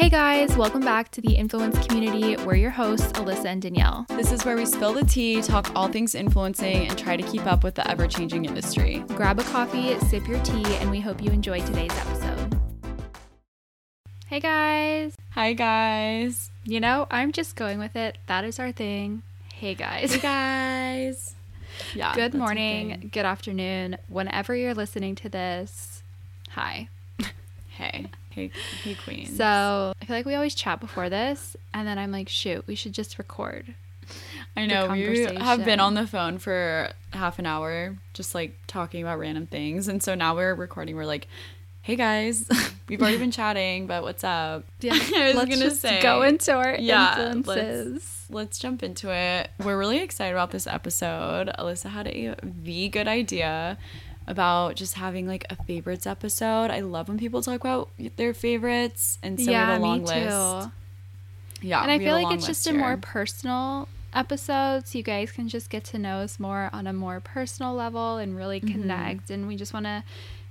Hey guys, welcome back to the Influence Community. We're your hosts, Allysa and Danielle. This is where we spill the tea, talk all things influencing, and try to keep up with the ever changing industry. Grab a coffee, sip your tea, and we hope you enjoy today's episode. Hey guys. Hi, guys. You know, I'm just going with it. That is our thing. Hey guys. Hey, guys. Yeah. good morning, good afternoon, whenever you're listening to this. Hi. Hey. Hey, hey, queen. So I feel like we always chat before this, and then I'm like, shoot, we should just record. I know we have been on the phone for half an hour, just like talking about random things, and so now we're recording. We're like, "Hey guys, we've already been chatting, but what's up?" Yeah, I was let's gonna just say, go into our Yeah, influences. let's jump into it. We're really excited about this episode. Allysa had a v good idea about just having like a favorites episode. I love when people talk about their favorites, and so we have a long list. Yeah, and I feel like it's just a more personal episode, so you guys can just get to know us more on a more personal level and really Mm-hmm. connect. And we just want to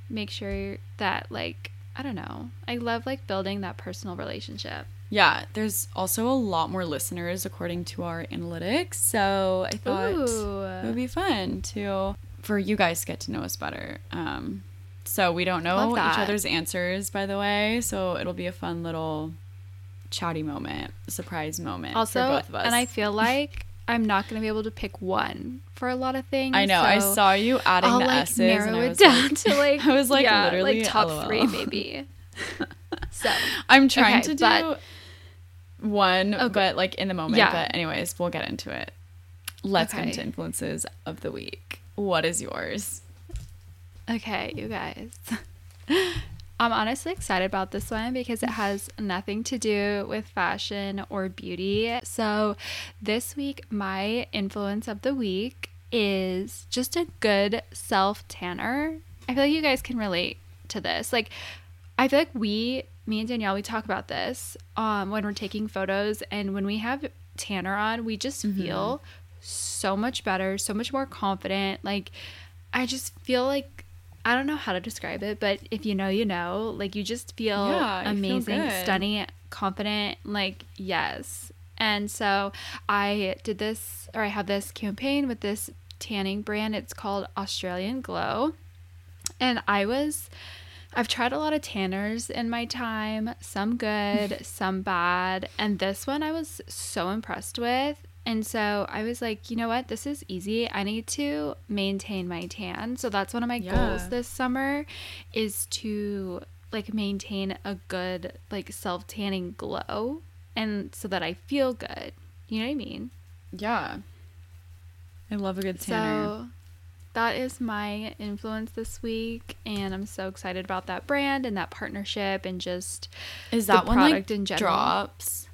make sure that, like, I don't know, I love like building that personal relationship. Yeah, there's also a lot more listeners according to our analytics. So I thought it would be fun to for you guys to get to know us better. Um, so we don't know each other's answers, by the way. So it'll be a fun little chatty moment, surprise moment Also, for both of us. and I feel like I'm not going to be able to pick one for a lot of things. I know. I saw you adding I'll the like S's, and narrow I it down like, to like I was like yeah, literally like top LOL. three maybe. so I'm trying Okay, to do but- one, Okay. but like in the moment. Yeah. But anyways, we'll get into it. Let's get into influences of the week. What is yours? Okay, you guys. I'm honestly excited about this one because it has nothing to do with fashion or beauty. So, this week, my influence of the week is just a good self tanner. I feel like you guys can relate to this. Like, I feel like we, me and Danielle, we talk about this um, when we're taking photos, and when we have tanner on, we just feel so much better, so much more confident. Like, I just feel like I don't know how to describe it, but if you know, you know. Like, you just feel Yeah, feel amazing, good. stunning, confident. Like, yes. And so I did this, or I have this campaign with this tanning brand. It's called Australian Glow. And I was, I've tried a lot of tanners in my time, some good, some bad. And this one I was so impressed with. And so I was like, you know what? This is easy. I need to maintain my tan. So that's one of my Yeah. goals this summer is to like maintain a good like self tanning glow and so that I feel good. You know what I mean? Yeah. I love a good tanner. So that is my influence this week and I'm so excited about that brand and that partnership and just is that one like in general. drops?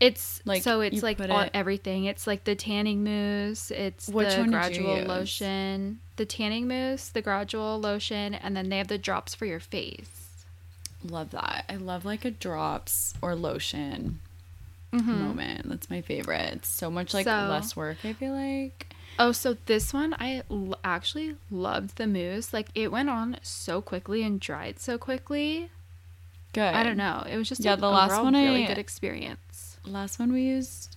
It's Like, so it's like all, it- everything. It's like the tanning mousse, it's Which the one did you gradual lotion, the tanning mousse, the gradual lotion, and then they have the drops for your face. Love that. I love like a drops or lotion Mm-hmm. moment. That's my favorite. It's so much like So- less work, I feel like. Oh, so this one I l- actually loved the mousse. Like it went on so quickly and dried so quickly. Good. I don't know. It was just Yeah, the last one really I- good experience. Last one we used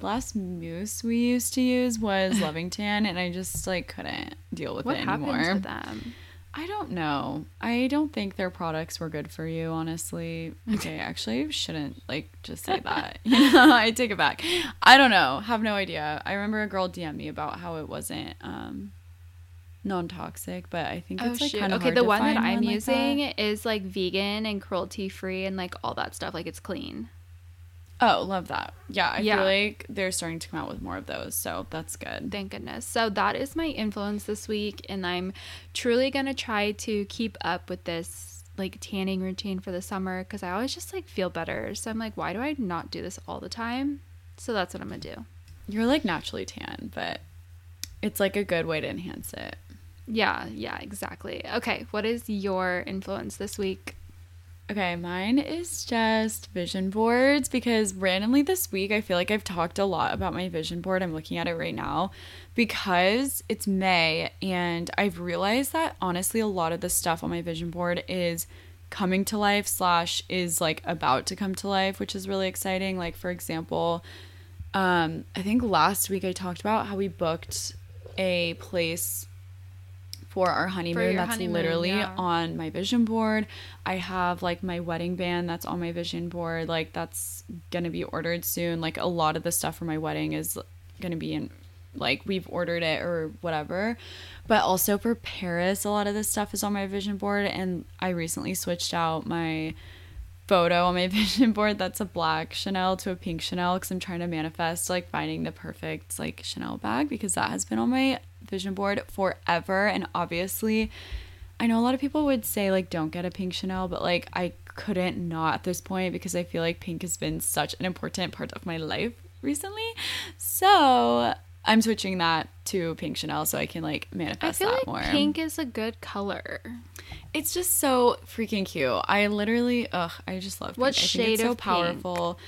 last mousse we used to use was Loving Tan and I just like couldn't deal with What it happened anymore. to them? I don't know. I don't think their products were good for you, honestly. Okay, actually shouldn't like just say that. You know, I take it back. I don't know. Have no idea. I remember a girl DM me about how it wasn't um non-toxic, but I think Oh it's like kind of Okay, the one that I'm like using that. is like vegan and cruelty free and like all that stuff. Like it's clean. Oh, love that. Yeah, I Yeah. feel like they're starting to come out with more of those, so that's good. Thank goodness. So that is my influence this week, and I'm truly gonna try to keep up with this like tanning routine for the summer because I always just like feel better. So I'm like, why do I not do this all the time? So that's what I'm gonna do. You're like naturally tan, but it's like a good way to enhance it. Yeah, yeah, exactly. Okay, what is your influence this week? Okay, mine is just vision boards because randomly this week I feel like I've talked a lot about my vision board. I'm looking at it right now because it's May and I've realized that honestly a lot of the stuff on my vision board is coming to life slash is like about to come to life, which is really exciting. Like for example, um, I think last week I talked about how we booked a place for our honeymoon your that's honeymoon, literally yeah. on my vision board. I have like my wedding band that's on my vision board. Like that's gonna be ordered soon. Like a lot of the stuff for my wedding is gonna be in like we've ordered it or whatever. But also for Paris, a lot of this stuff is on my vision board and I recently switched out my photo on my vision board that's a black Chanel to a pink Chanel because I'm trying to manifest like finding the perfect like Chanel bag because that has been on my vision board forever and obviously I know a lot of people would say like don't get a pink Chanel but like I couldn't not at this point because I feel like pink has been such an important part of my life recently. So I'm switching that to pink Chanel so I can like I manifest feel that like more. pink is a good color. It's just so freaking cute. I literally, ugh, I just love. Pink. What I shade it's so pink? powerful.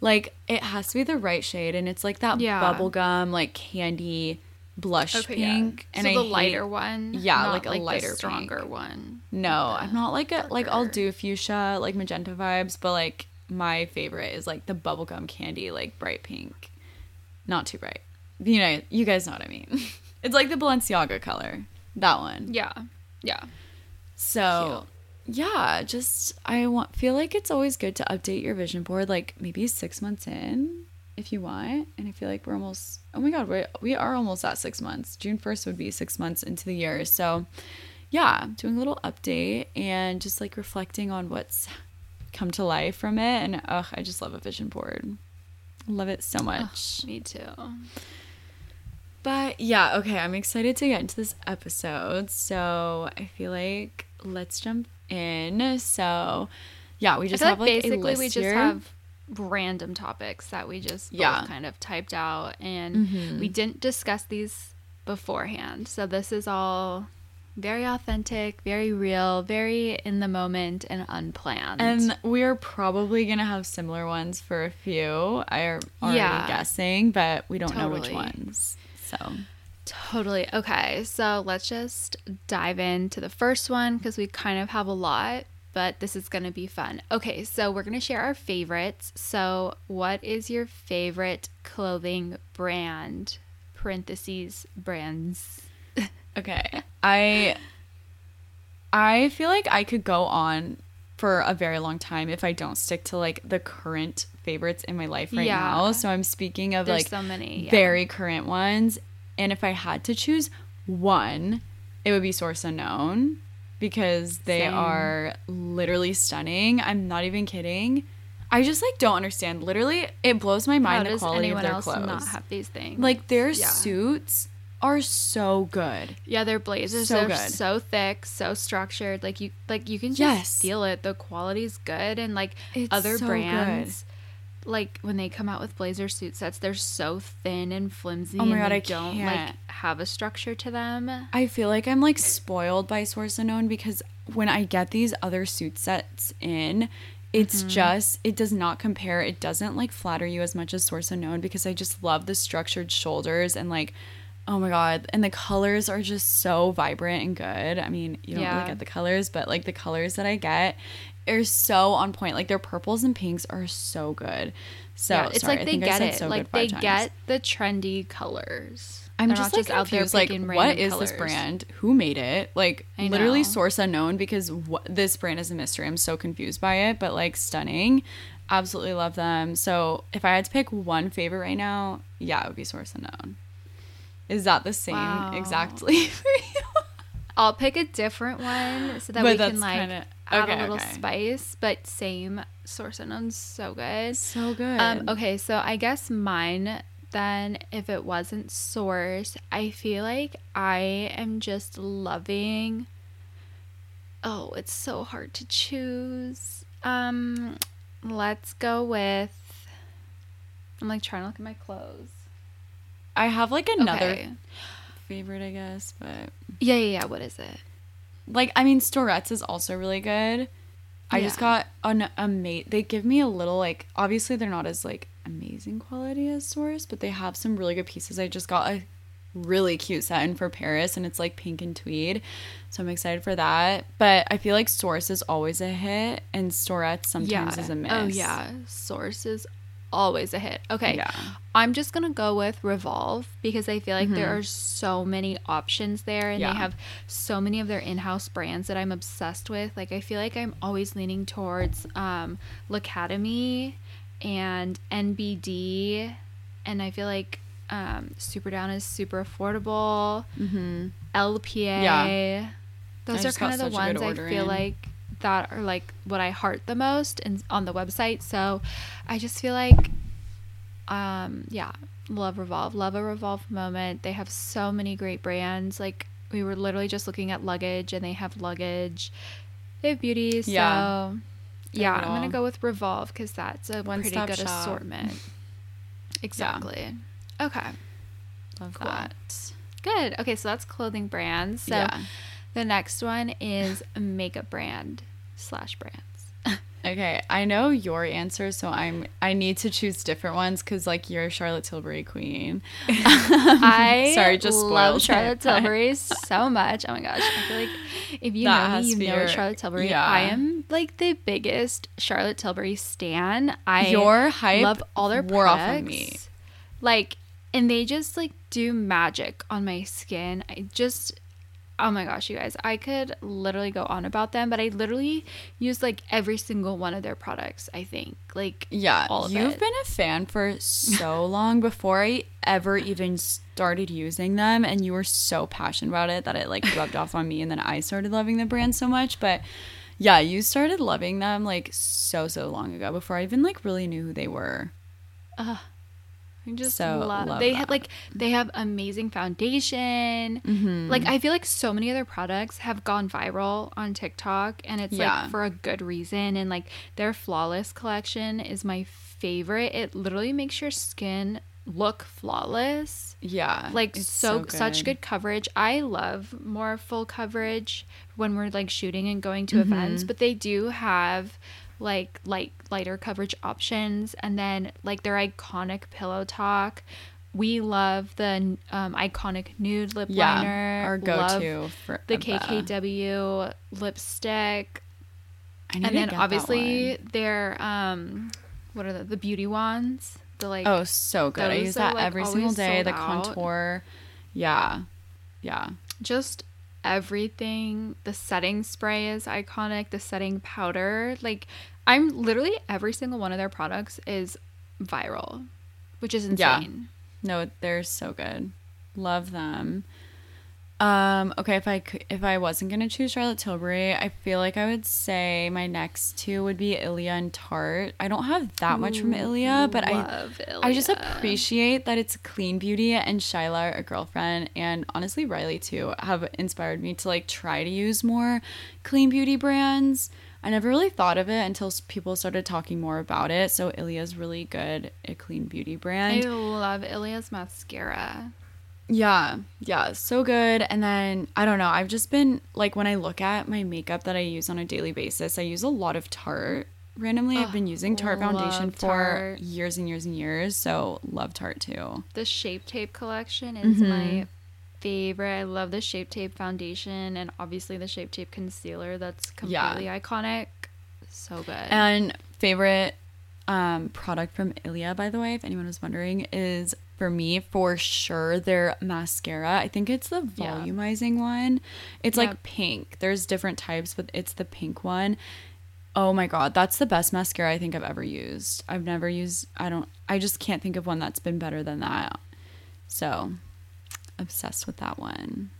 Like it has to be the right shade, and it's like that Yeah. bubblegum, like candy blush pink. yeah. And so I the hate- lighter one. Yeah, like a the lighter stronger pink. one. No, I'm not like a like I'll do fuchsia, like magenta vibes, but like my favorite is like the bubblegum candy, like bright pink, not too bright. You know, you guys know what I mean. it's like the Balenciaga color, that one. Yeah, yeah. So yeah, just I want feel like it's always good to update your vision board like maybe six months in if you want. And I feel like we're almost oh my god, we we are almost at six months. June first would be six months into the year. So yeah, doing a little update and just like reflecting on what's come to life from it. And ugh, I just love a vision board. Love it so much. Me too. But yeah, okay, I'm excited to get into this episode. So I feel like let's jump in. So yeah, we just have like like a basically list we just here. have random topics that we just Yeah. kind of typed out, and Mhm. we didn't discuss these beforehand. So this is all very authentic, very real, very in the moment, and unplanned. and we are probably gonna have similar ones for a few. I'm already Yeah. guessing, but we don't know which ones. So Totally. Okay. So let's just dive into the first one because we kind of have a lot, but this is going to be fun. Okay. So we're going to share our favorites. So, what is your favorite clothing brand? Parentheses, brands. Okay. I I feel like I could go on for a very long time if I don't stick to like the current favorites in my life right Yeah. now. So I'm speaking of There's like so many. yeah. very current ones. And if I had to choose one, it would be Source Unknown because they Same. are literally stunning. I'm not even kidding. I just like don't understand. Literally, it blows my How mind the does quality of anyone their else clothes. not have these things? like their Yeah. suits are so good. Yeah, their blazers So are good. so thick, so structured. Like you, like you can just Yes. feel it. The quality's good, and like It's other so brands, like when they come out with blazer suit sets, they're so thin and flimsy. Oh my and God, they I don't can't. like have a structure to them. I feel like I'm like spoiled by Source Unknown because when I get these other suit sets in, it's Mm-hmm. just it does not compare. It doesn't like flatter you as much as Source Unknown because I just love the structured shoulders and like oh my god, and the colors are just so vibrant and good. I mean, you don't Yeah. really get the colors, but like the colors that I get are so on point. Like their purples and pinks are so good. So yeah, it's sorry, like they get it. so like they times. get the trendy colors. I'm They're just like confused. Like, picking what random is this brand? Who made it? Like, literally source unknown because what, this brand is a mystery. I'm so confused by it, but like stunning. Absolutely love them. So if I had to pick one favorite right now, yeah, it would be source unknown. Is that the same Wow. exactly for you? I'll pick a different one so that But we can like kinda- add okay, a little okay. spice, but same source unknown's so good. So good. Um, okay, so I guess mine then, if it wasn't source, I feel like I am just loving. Oh, it's so hard to choose. Um, let's go with. I'm like trying to look at my clothes. I have like another Okay. favorite, I guess, but Yeah, yeah, yeah. What is it? Like I mean, Storets is also really good. I just got an ama- They give me a little like obviously they're not as like amazing quality as Source, but they have some really good pieces. I just got a really cute satin for Paris and it's like pink and tweed. So I'm excited for that. But I feel like Source is always a hit and Storette sometimes is a oh, miss. Oh yeah, Source is always a hit. Okay. Yeah. I'm just going to go with Revolve because I feel like there are so many options there and Yeah. they have so many of their in-house brands that I'm obsessed with. Like I feel like I'm always leaning towards um L'Academie and NBD and I feel like um Superdown is super affordable. Mm-hmm. LPA. Yeah. Those I are kind of the such a good ones I feel in. like that are like what I heart the most and on the website. So I just feel like um yeah, love Revolve. Love a Revolve moment. They have so many great brands. Like we were literally just looking at luggage and they have luggage. They have beauty. So Yeah. yeah, I'm gonna go with Revolve because that's a pretty One-stop good shop. assortment. Exactly. Okay. Love Cool. that. Good. Okay, so that's clothing brands. So yeah. the next one is makeup brand slash brands. Okay, I know your answer, so I'm I need to choose different ones because like you're a Charlotte Tilbury queen. I Sorry, just love Charlotte Tilbury so much. Oh my gosh, I feel like if you That know me, you know your- Charlotte Tilbury. yeah. I am like the biggest Charlotte Tilbury stan. I Your hype love all their wore off products. of me. Like, and they just like do magic on my skin. I just, oh my gosh, you guys, I could literally go on about them, but I literally use like every single one of their products. I think like Yeah, you've it. been a fan for so long before I ever even started using them, and you were so passionate about it that it like rubbed off on me, and then I started loving the brand so much. But yeah, you started loving them like so so long ago before I even like really knew who they were. I just So, love, love they have that. like they have amazing foundation. Mm-hmm. Like I feel like so many other products have gone viral on TikTok and it's Yeah. like for a good reason and like their flawless collection is my favorite. It literally makes your skin look flawless. Yeah, Like it's so, such good coverage. I love more full coverage when we're like shooting and going to Mm-hmm. events, but they do have like light lighter coverage options and then like their iconic pillow talk. We love the um, iconic nude lip Yeah, liner. our go-to for the. KKW lipstick. I need And to then obviously their um what are the the beauty wands? The like oh, so good. I use that like, every single day. The out. contour, yeah, yeah. just everything the setting spray is iconic the setting powder like i'm literally every single one of their products is viral which is insane. Yeah. No, they're so good. Love them. Um, okay, if I if I wasn't gonna choose Charlotte Tilbury, I feel like I would say my next two would be Ilia and Tarte. I don't have that much from Ilia, but I Love I just appreciate that it's clean beauty and Shyla, a girlfriend, and honestly Riley too, have inspired me to like try to use more clean beauty brands. I never really thought of it until people started talking more about it. So Ilia's really good at clean beauty brand. i love ilia's mascara Yeah, yeah, so good. And then I don't know, I've just been like when I look at my makeup that I use on a daily basis, I use a lot of Tarte. Randomly, I've been using Tarte foundation for Tarte. years and years and years, so love Tarte too. the shape tape collection is Mm-hmm. my favorite i love the shape tape foundation and obviously the shape tape concealer that's Yeah. completely iconic so good And favorite um, product from Ilia, by the way, if anyone was wondering, is for me for sure their mascara. I think it's the Yeah. volumizing one. It's Yep. like pink. There's different types, but it's the pink one. Oh my god, that's the best mascara I think I've ever used. I've never used I don't I just can't think of one that's been better than that. So, obsessed with that one.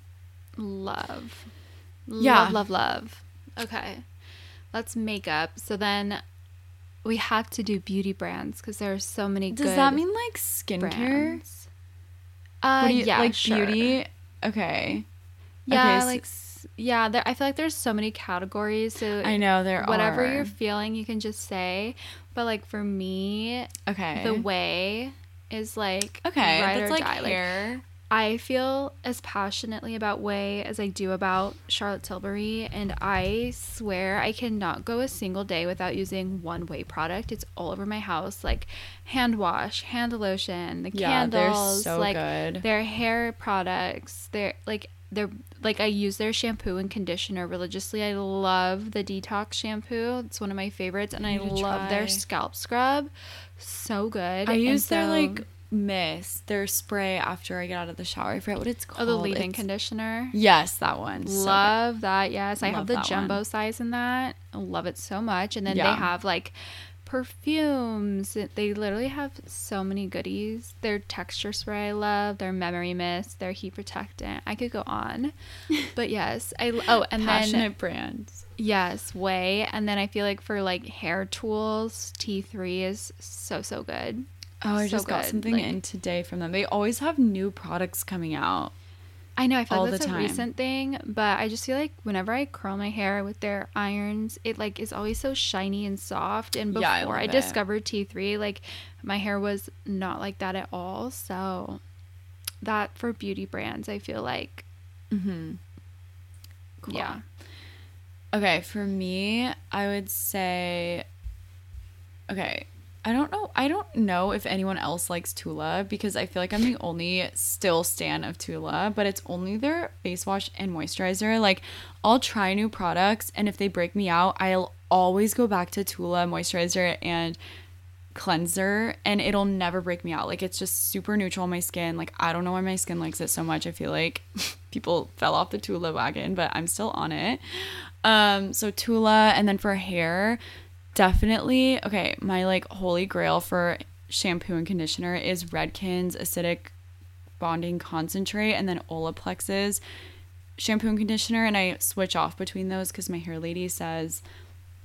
love Yeah. love love love okay let's makeup so then we have to do beauty brands because there are so many Does that mean like skincare? brands uh you- yeah like sure. beauty? Okay. yeah Okay, so- like yeah there, i feel like there's so many categories so I know there whatever are. you're feeling you can just say but like for me Okay. the way is like Okay, ride that's or like die. hair. I feel as passionately about Ouai as I do about Charlotte Tilbury, and I swear I cannot go a single day without using one Ouai product. It's all over my house, like hand wash, hand lotion, the Yeah, candles, so like good. their hair products. They're like they're like I use their shampoo and conditioner religiously. I love the detox shampoo. It's one of my favorites, and I love their scalp scrub. So good. I use their like mist, their spray after I get out of the shower. I forget what it's called. oh the leave-in conditioner. Yes, that one. So. Love that. Yes, I have the jumbo one. size in that. I love it so much. And then Yeah. they have like perfumes. They literally have so many goodies. Their texture spray I love. Their memory mist. Their heat protectant. I could go on, but yes, I oh and then passionate brands. yes, Ouai. And then I feel like for like hair tools, T3 is so so good. Oh, I So just got something like- in today from them. They always have new products coming out. I know, I feel like that's a recent thing, but I just feel like whenever I curl my hair with their irons, it like is always so shiny and soft. And before Yeah, I I, discovered T3, like my hair was not like that at all. So that for beauty brands, I feel like Mm-hmm. Cool. yeah. Okay, for me, I would say okay. I don't know. I don't know if anyone else likes Tula because I feel like I'm the only still stan of Tula, but it's only their face wash and moisturizer. Like I'll try new products and if they break me out, I'll always go back to Tula moisturizer and cleanser and it'll never break me out. Like it's just super neutral on my skin. Like I don't know why my skin likes it so much. I feel like people fell off the Tula wagon, but I'm still on it. Um so Tula and then for hair, definitely okay, my like holy grail for shampoo and conditioner is Redken's acidic bonding concentrate and then Olaplex's shampoo and conditioner and I switch off between those cuz my hair lady says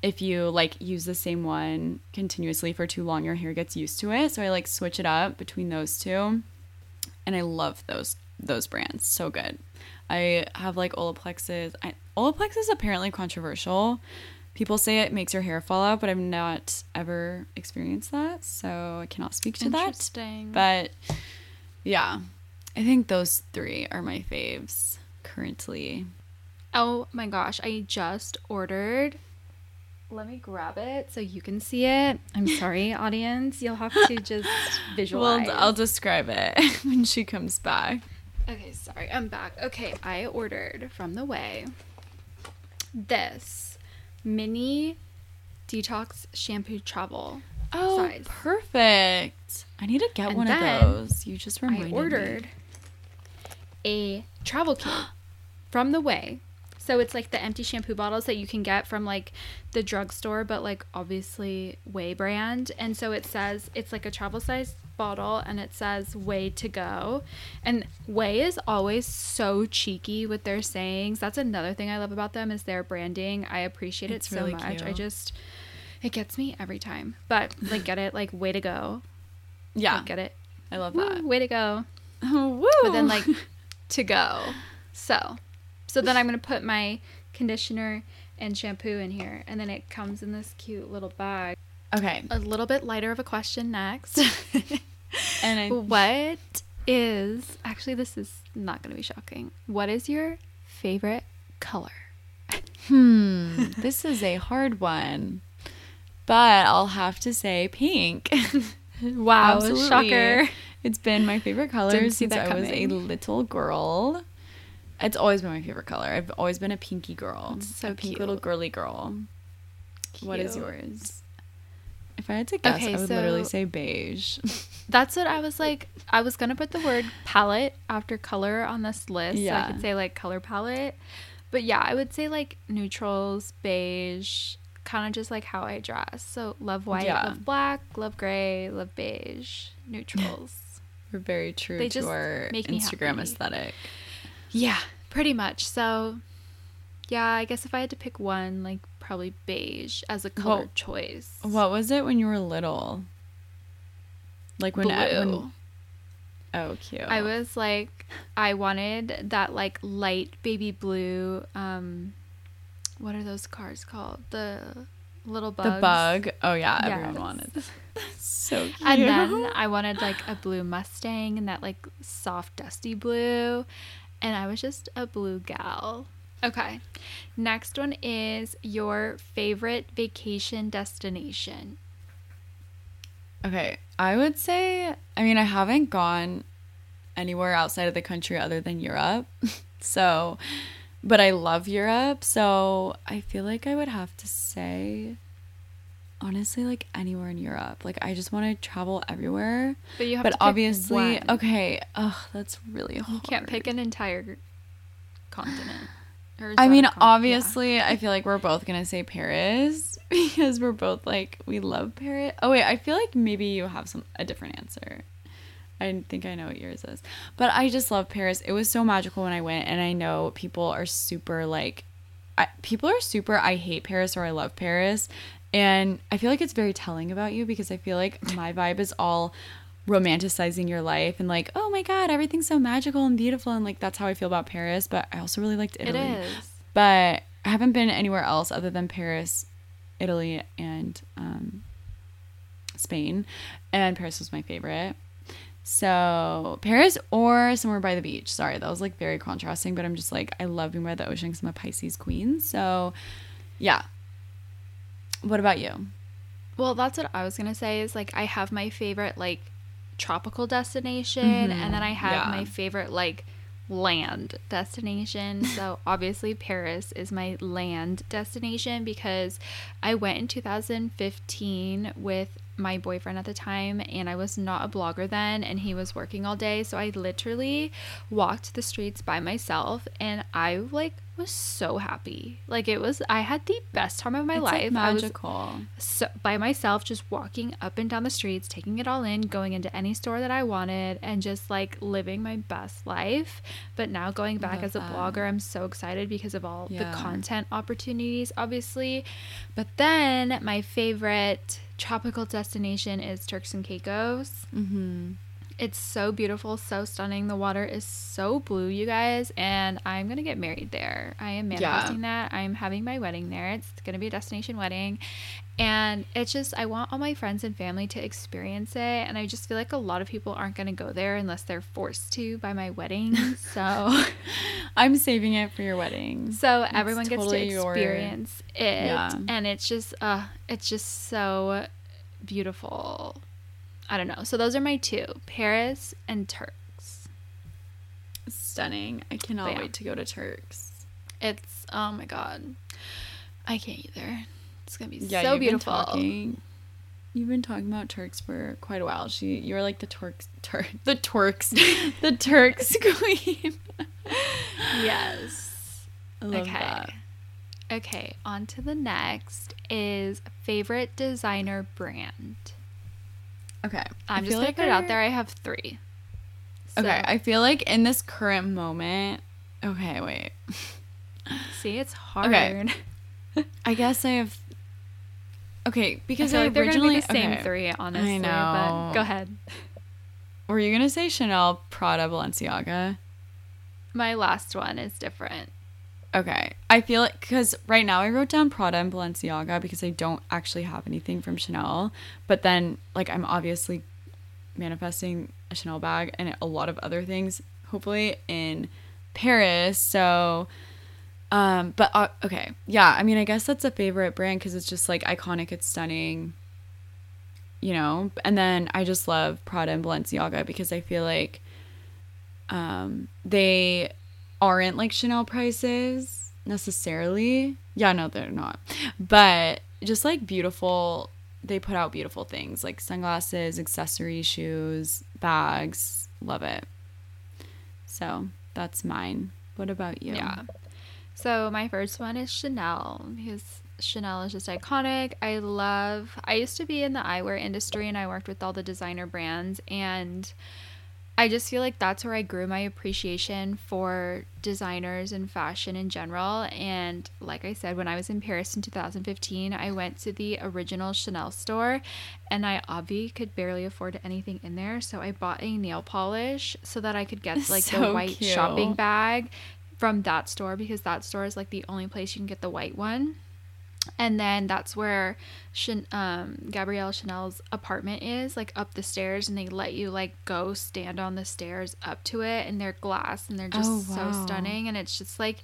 if you like use the same one continuously for too long your hair gets used to it. So i like switch it up between those two and i love those those brands. So good. I have like olaplexes I, olaplex is apparently controversial people say it makes your hair fall out but i've not ever experienced that so i cannot speak to that Interesting. but yeah i think those three are my faves currently oh my gosh, I just ordered. Let me grab it so you can see it. I'm sorry, audience. You'll have to just visualize. well i'll describe it when she comes back Okay, sorry, I'm back. Okay, I ordered from the Ouai this mini detox shampoo travel. Oh, size. perfect. I need to get And one of those. You just reminded me. I me. ordered a travel kit from the Ouai. So it's like the empty shampoo bottles that you can get from like the drugstore, but like obviously Ouai brand. And so it says it's like a travel size bottle and it says Way to go. And Ouai is always so cheeky with their sayings. That's another thing I love about them is their branding. I appreciate It's it so really much. I just it gets me every time. But like get it like way to go. Yeah, Like, get it. I love Woo, that. way to go Woo! but then like to go. So, so then I'm gonna put my conditioner and shampoo in here, and then it comes in this cute little bag. Okay, A little bit lighter of a question next. and I what is actually this is not gonna be shocking. What is your favorite color? hmm, this is a hard one, but I'll have to say pink. Wow, Absolutely. shocker. It's been my favorite color since I was a little girl. It's always been my favorite color. I've always been a pinky girl. It's so a pink little girly girl. What is yours? If I had to guess, Okay, I would literally say beige. That's what I was like. I was gonna put the word palette after color on this list, so I could say like color palette. But yeah, I would say like neutrals, beige, kind of just like how I dress. So love white, Yeah. love black, love gray, love beige, neutrals. We're very true They to our Instagram happy. aesthetic. yeah, pretty much. So yeah, I guess if I had to pick one, like probably beige as a color Well, choice. What was it when you were little? Like when, Blue. when oh cute. I was like, I wanted that like light baby blue. Um, what are those cars called? The little bug. The bug. Oh yeah, Yes. everyone wanted. so cute. And then I wanted like a blue Mustang and that like soft dusty blue. And I was just a blue gal. Okay. Next one is your favorite vacation destination. Okay, I would say, I mean, I haven't gone anywhere outside of the country other than Europe. so, but I love Europe. So I feel like I would have to say, honestly, like anywhere in Europe. Like, I just want to travel everywhere. But you have But to obviously, one. okay, ugh, that's really hard. You can't pick an entire continent. I mean, con- yeah. obviously, I feel like we're both gonna say Paris because we're both like we love Paris. Oh wait, I feel like maybe you have some a different answer. I think I know what yours is, but I just love Paris. It was so magical when I went, and I know people are super like, I, people are super. I hate Paris or I love Paris, and I feel like it's very telling about you because I feel like my vibe is all romanticizing your life and like oh my god everything's so magical and beautiful and like that's how I feel about Paris but I also really liked Italy is. but I haven't been anywhere else other than Paris, Italy, and um, Spain. And Paris was my favorite. So Paris or somewhere by the beach. Sorry, that was like very contrasting, but I'm just like I love being by the ocean because I'm a Pisces queen. So yeah. What about you? Well, that's what I was gonna say. Is like I have my favorite like tropical destination, and then I have Mm-hmm. yeah. my favorite like land destination. so obviously Paris is my land destination because I went in 2015 with my boyfriend at the time and I was not a blogger then and he was working all day so I literally walked the streets by myself and I like was so happy like it was I had the best time of my It's, life like magical. so by myself just walking up and down the streets taking it all in going into any store that i wanted and just like living my best life but now going back as a that. blogger i'm so excited because of all Yeah. the content opportunities obviously but then my favorite tropical destination is turks and caicos Mm-hmm. It's so beautiful, so stunning. The water is so blue, you guys, and I'm gonna get married there. I am Yeah. manifesting that. I'm having my wedding there. It's gonna be a destination wedding, and it's just I want all my friends and family to experience it, and I just feel like a lot of people aren't gonna go there unless they're forced to by my wedding. So, I'm saving it for your wedding. so everyone gets totally to your- experience it, Yeah. and it's just uh, it's just so beautiful. I don't know. So those are my two: Paris and Turks. Stunning. I cannot yeah. wait to go to Turks. It's oh my god, I can't either. It's gonna be Yeah, so you've beautiful. Been talking, you've been talking about Turks for quite a while. She, you're like the Turks, Tur- the Turks, the Turks queen. Yes. I love okay. that. Okay. On to the next is favorite designer brand. Okay, I'm I just gonna like put it out there. I have three. Okay, I feel like in this current moment. Okay, wait. see, it's hard. Okay. I guess I have. Okay, I because feel I, like they're gonna originally be the same okay. three, honestly. But know. go ahead. Were you gonna say Chanel, Prada, Balenciaga? My last one is different. Okay. I feel like because right now I wrote down Prada and Balenciaga because I don't actually have anything from Chanel. But then, like, I'm obviously manifesting a Chanel bag and a lot of other things, hopefully, in Paris. So, um, but uh, okay. Yeah. I mean, I guess that's a favorite brand because it's just like iconic, it's stunning, you know? And then I just love Prada and Balenciaga because I feel like um, they aren't like Chanel prices necessarily. Yeah, no, they're not. But just like beautiful, they put out beautiful things like sunglasses, accessories, shoes, bags. Love it. So that's mine. What about you? Yeah. So my first one is Chanel because Chanel is just iconic. I love I used to be in the eyewear industry and I worked with all the designer brands and I just feel like that's where I grew my appreciation for designers and fashion in general. And like I said, when I was in Paris in 2015, I went to the original Chanel store and I obviously could barely afford anything in there. So I bought a nail polish so that I could get like the white cute. shopping bag from that store because that store is like the only place you can get the white one. And then that's where Chan- um, Gabrielle Chanel's apartment is, like up the stairs, and they let you like go stand on the stairs up to it, and they're glass, and they're just Oh, so stunning, and it's just like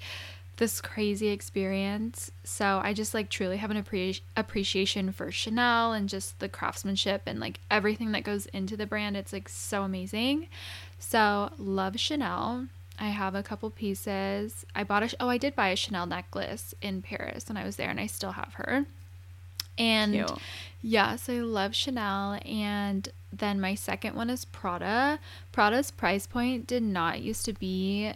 this crazy experience. So I just like truly have an appre- appreciation for Chanel and just the craftsmanship and like everything that goes into the brand. It's like so amazing. So love Chanel. I have a couple pieces. I bought a oh I did buy a Chanel necklace in Paris when I was there and I still have her. And Cute. yes, I love Chanel and then my second one is Prada. Prada's price point did not used to be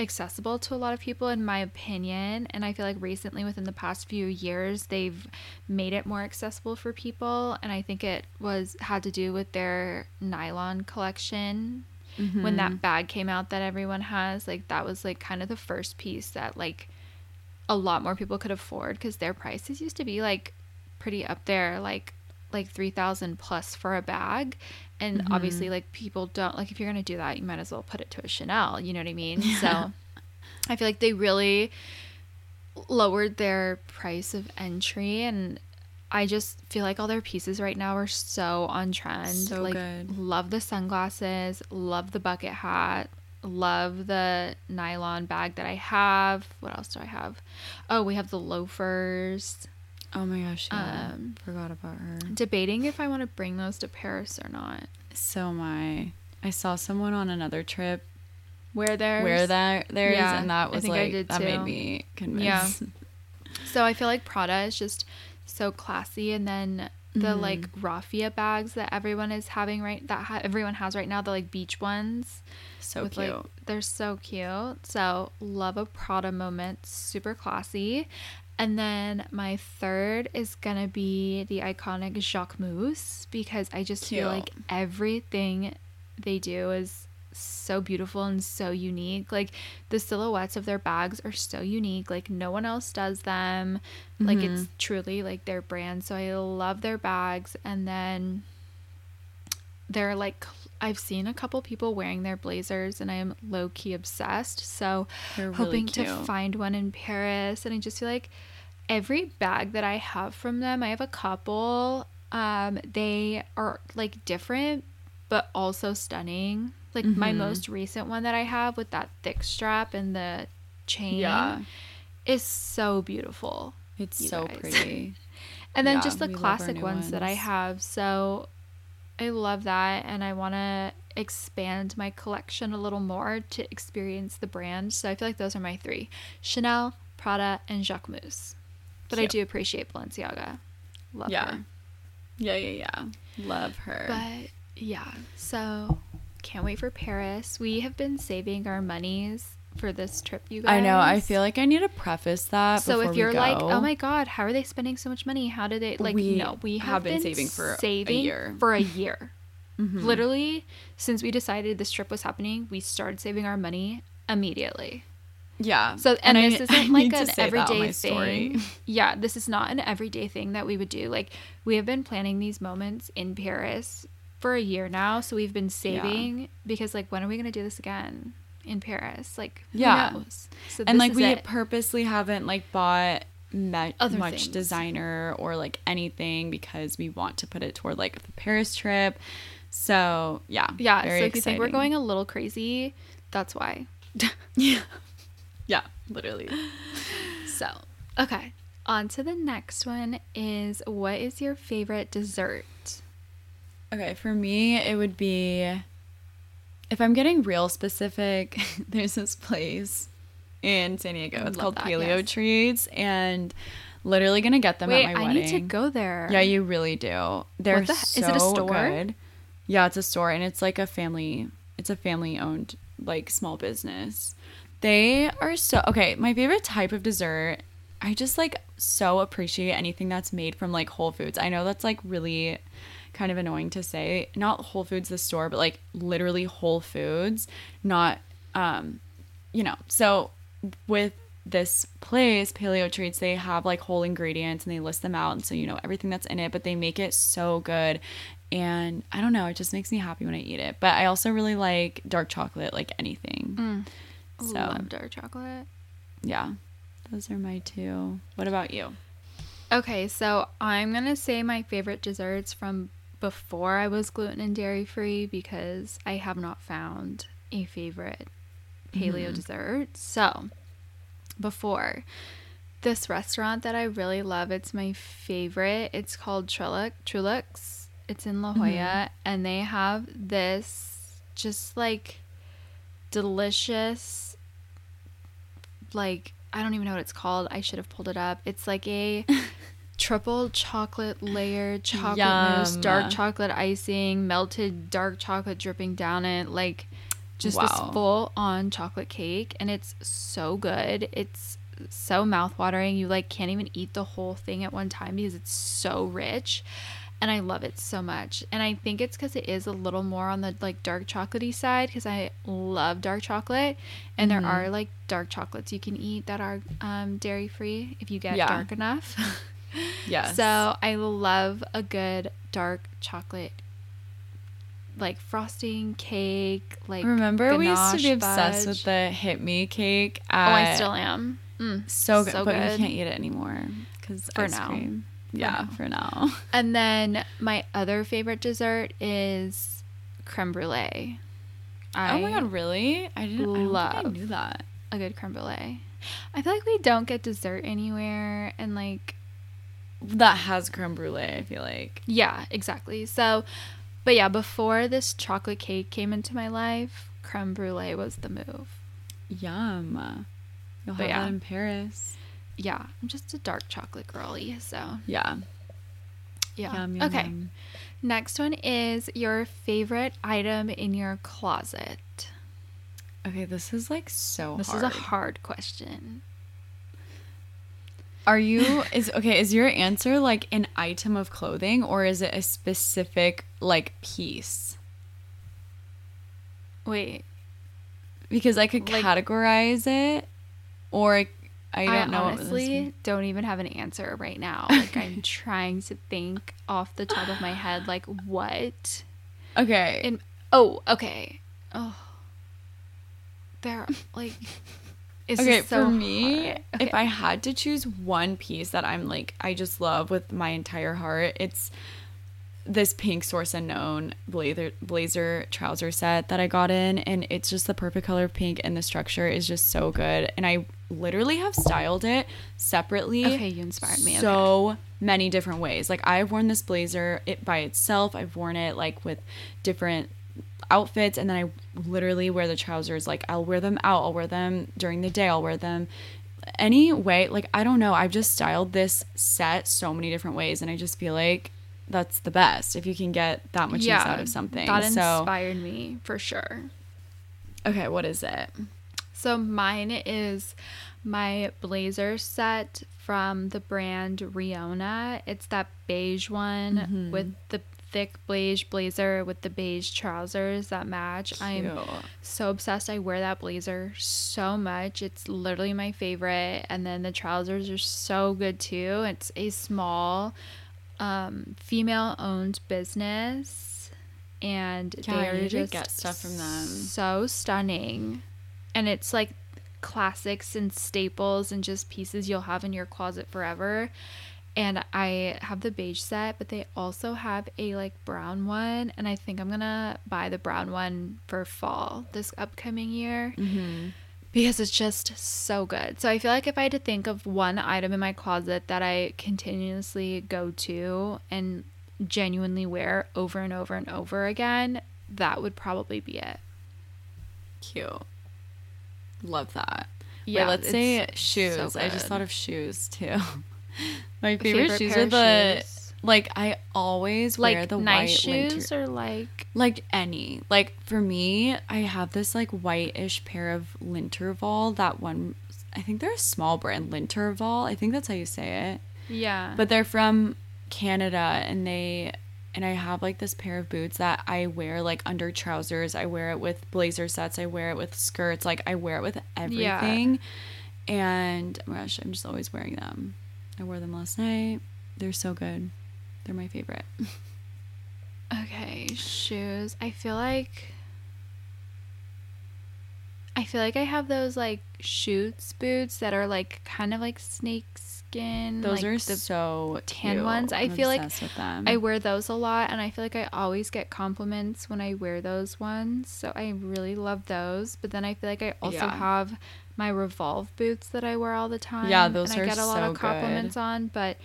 accessible to a lot of people in my opinion and i feel like recently within the past few years they've made it more accessible for people and i think it was had to do with their nylon collection when that mm-hmm. bag came out that everyone has like that was like kind of the first piece that like a lot more people could afford because their prices used to be like pretty up there like like 3000 plus for a bag. And obviously mm-hmm. like people don't like if you're gonna do that you might as well put it to a chanel you know what i mean? So i feel like they really lowered their price of entry and i just feel like all their pieces right now are so on trend So like good. love the sunglasses love the bucket hat love the nylon bag that i have what else do i have oh we have the loafers Oh my gosh, yeah. Um, Forgot about her. debating if i want to bring those to paris or not So am I. I saw someone on another trip where there's wear that theirs, Yeah, and that I was like did that too. made me convinced. Yeah. So I feel like Prada is just so classy, and then the Mm-hmm. like raffia bags that everyone is having right that ha- everyone has right now, the like beach ones. so with, cute. Like, they're so cute. So love a Prada moment, super classy. And then my third is gonna be the iconic Jacquemus because I just feel like everything they do is so beautiful and so unique. Like the silhouettes of their bags are so unique. Like no one else does them. Like it's truly like their brand. So I love their bags. And then they're like I've seen a couple people wearing their blazers and I am low key obsessed. So really hoping to find one in Paris and I just feel like every bag that I have from them, I have a couple um they are like different but also stunning. Like my Mm-hmm. most recent one that I have with that thick strap and the chain Yeah. is so beautiful. It's so guys. pretty. And then Yeah, just the we love our classic new ones, that I have. So I love that and I want to expand my collection a little more to experience the brand. So I feel like those are my three Chanel, Prada, and Jacquemus. But I do appreciate Balenciaga. Love Yeah. her. Yeah, yeah, yeah. Love her. But yeah, so can't wait for Paris. We have been saving our monies for this trip, you guys. I know. I feel like I need to preface that. so if you're like, oh my god, how are they spending so much money? How do they like? We no, we have, have been been, saving for a saving year. For a year, Mhm. literally since we decided this trip was happening, we started saving our money immediately. yeah. So and, I- this I isn't like an say that on everyday thing. Yeah, this is not an everyday thing that we would do. Like we have been planning these moments in Paris for a year now, so we've been saving because like when are we gonna do this again in Paris? Like who Yeah. knows? So and like we it. purposely haven't like bought me- much things. designer or like anything because we want to put it toward like the Paris trip. So yeah, Yeah, so if you think we're going a little crazy, that's why. yeah, yeah, literally. So, okay. On to the next one is what is your favorite dessert? Okay, for me, it would be if I'm getting real specific, there's this place in San Diego. It's called that, Paleo yes. Treats, and literally gonna get them Wait, at my wedding. I wedding. need to go there. Yeah, you really do. They're the- so is it a store? good. Yeah, it's a store, and it's like a family. It's a family-owned like small business. They are so okay. My favorite type of dessert. I just like so appreciate anything that's made from like Whole Foods. I know that's like really kind of annoying to say. Not Whole Foods the store, but like literally Whole Foods, not um you know. So with this place, Paleo Treats, they have like whole ingredients and they list them out and so you know everything that's in it, but they make it so good. And I don't know, it just makes me happy when I eat it. But I also really like dark chocolate, like anything. So Love dark chocolate. yeah. Those are my two. What about you? Okay, so I'm gonna say my favorite desserts from before I was gluten and dairy free because I have not found a favorite paleo Mhm. dessert. So before this restaurant that I really love, it's my favorite. It's called Truluck's. Truluck's. It's in La Jolla, and they have this just like delicious, like I don't even know what it's called. I should have pulled it up. It's like a triple chocolate layer chocolate mousse, dark chocolate icing, melted dark chocolate dripping down it, like just Wow. this full on chocolate cake, and it's so good. It's so mouthwatering. You like can't even eat the whole thing at one time because it's so rich. And I love it so much. And I think it's because it is a little more on the like dark chocolatey side because I love dark chocolate. And Mhm. there are like dark chocolates you can eat that are um, dairy free if you get Yeah. dark enough. Yes. So I love a good dark chocolate, like frosting cake. Like Remember we used to be obsessed with the hit me cake. Oh, I still am. Mm, so good, so but good. you can't eat it anymore because For ice now. cream. For yeah, now. for now. And then my other favorite dessert is creme brulee. I oh my god, really? I didn't I think I love- knew that. a good creme brulee. I feel like we don't get dessert anywhere, and like That has creme brulee. I feel like. Yeah, exactly. So, but yeah, before this chocolate cake came into my life, creme brulee was the move. Yum. You'll But have yeah. that in Paris. Yeah, I'm just a dark chocolate girly. So, Yeah. yeah. Yum, yum, okay. yum. Next one is your favorite item in your closet. Okay, this is like so This hard. is a hard question. Are you is okay, is your answer like an item of clothing or is it a specific like piece? Wait, Because I could Like- categorize it or I, I I, don't know what honestly don't even have an answer right now. Like, I'm trying to think off the top of my head, like, what? Okay. in oh okay oh there like it's okay, so for me, hard. if I had to choose one piece that I'm like I just love with my entire heart, it's this pink source unknown blazer blazer trouser set that I got in and it's just the perfect color of pink and the structure is just so good and I literally have styled it separately okay you inspired me okay. so many different ways. Like I've worn this blazer it by itself. I've worn it like with different outfits and then I literally wear the trousers like I'll wear them out, I'll wear them during the day, I'll wear them any way. Like I don't know, I've just styled this set so many different ways and I just feel like that's the best if you can get that much use out of something. that so inspired me for sure okay, what is it? so mine is my blazer set from the brand Riona. It's that beige one Mhm. with the thick beige blazer with the beige trousers that match. I'm so obsessed. I wear that blazer so much. It's literally my favorite. And then the trousers are so good too. It's a small um, female owned business. And Yeah, they are just get stuff from them. so stunning. And it's like classics and staples and just pieces you'll have in your closet forever. And I have the beige set, but they also have a like brown one. And I think I'm gonna buy the brown one for fall this upcoming year Mhm. because it's just so good. So I feel like if I had to think of one item in my closet that I continuously go to and genuinely wear over and over and over again, that would probably be it. Cute. Love that. Yeah, Wait, let's say shoes. so I just thought of shoes too. My favorite, shoes are the shoes? like I always wear like the nice white linter- shoes or like like any. Like for me, I have this like whitish pair of L'Intervalle. That one, I think they're a small brand, L'Intervalle. I think that's how you say it. yeah. But they're from Canada, and they and I have like this pair of boots that I wear like under trousers. I wear it with blazer sets. I wear it with skirts. Like I wear it with everything. And oh my gosh, I'm just always wearing them. I wore them last night. They're so good. They're my favorite. Okay, shoes. I feel like I feel like I have those like shoots boots that are like kind of like snake skin. Those like are so tan cute. ones. I I'm feel like. I wear those a lot, and I feel like I always get compliments when I wear those ones. So I really love those. But then I feel like I also Yeah. have my Revolve boots that I wear all the time. Yeah, those and I get a lot so of compliments on. But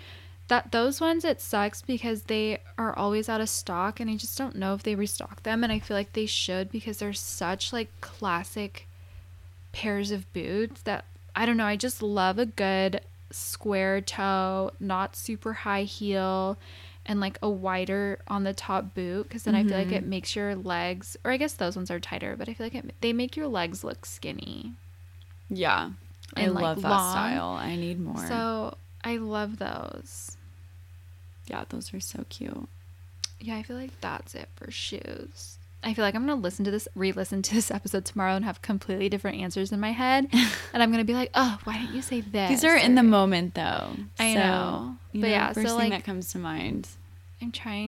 that those ones it sucks because they are always out of stock, and I just don't know if they restock them. And I feel like they should because they're such like classic pairs of boots that I don't know. I just love a good square toe, not super high heel, and like a wider on the top boot because then I feel like Mm-hmm. it makes your legs, or I guess those ones are tighter, but I feel like it, they make your legs look skinny. Yeah. I like, love that long. style. I need more. So I love those. yeah, those are so cute. Yeah, I feel like that's it for shoes. I feel like I'm gonna listen to this, re-listen to this episode tomorrow, and have completely different answers in my head, and I'm gonna be like, "Oh, why didn't you say this?" These are in the moment though. I So, know. But know, yeah, first so, thing like- that comes to mind. I'm trying.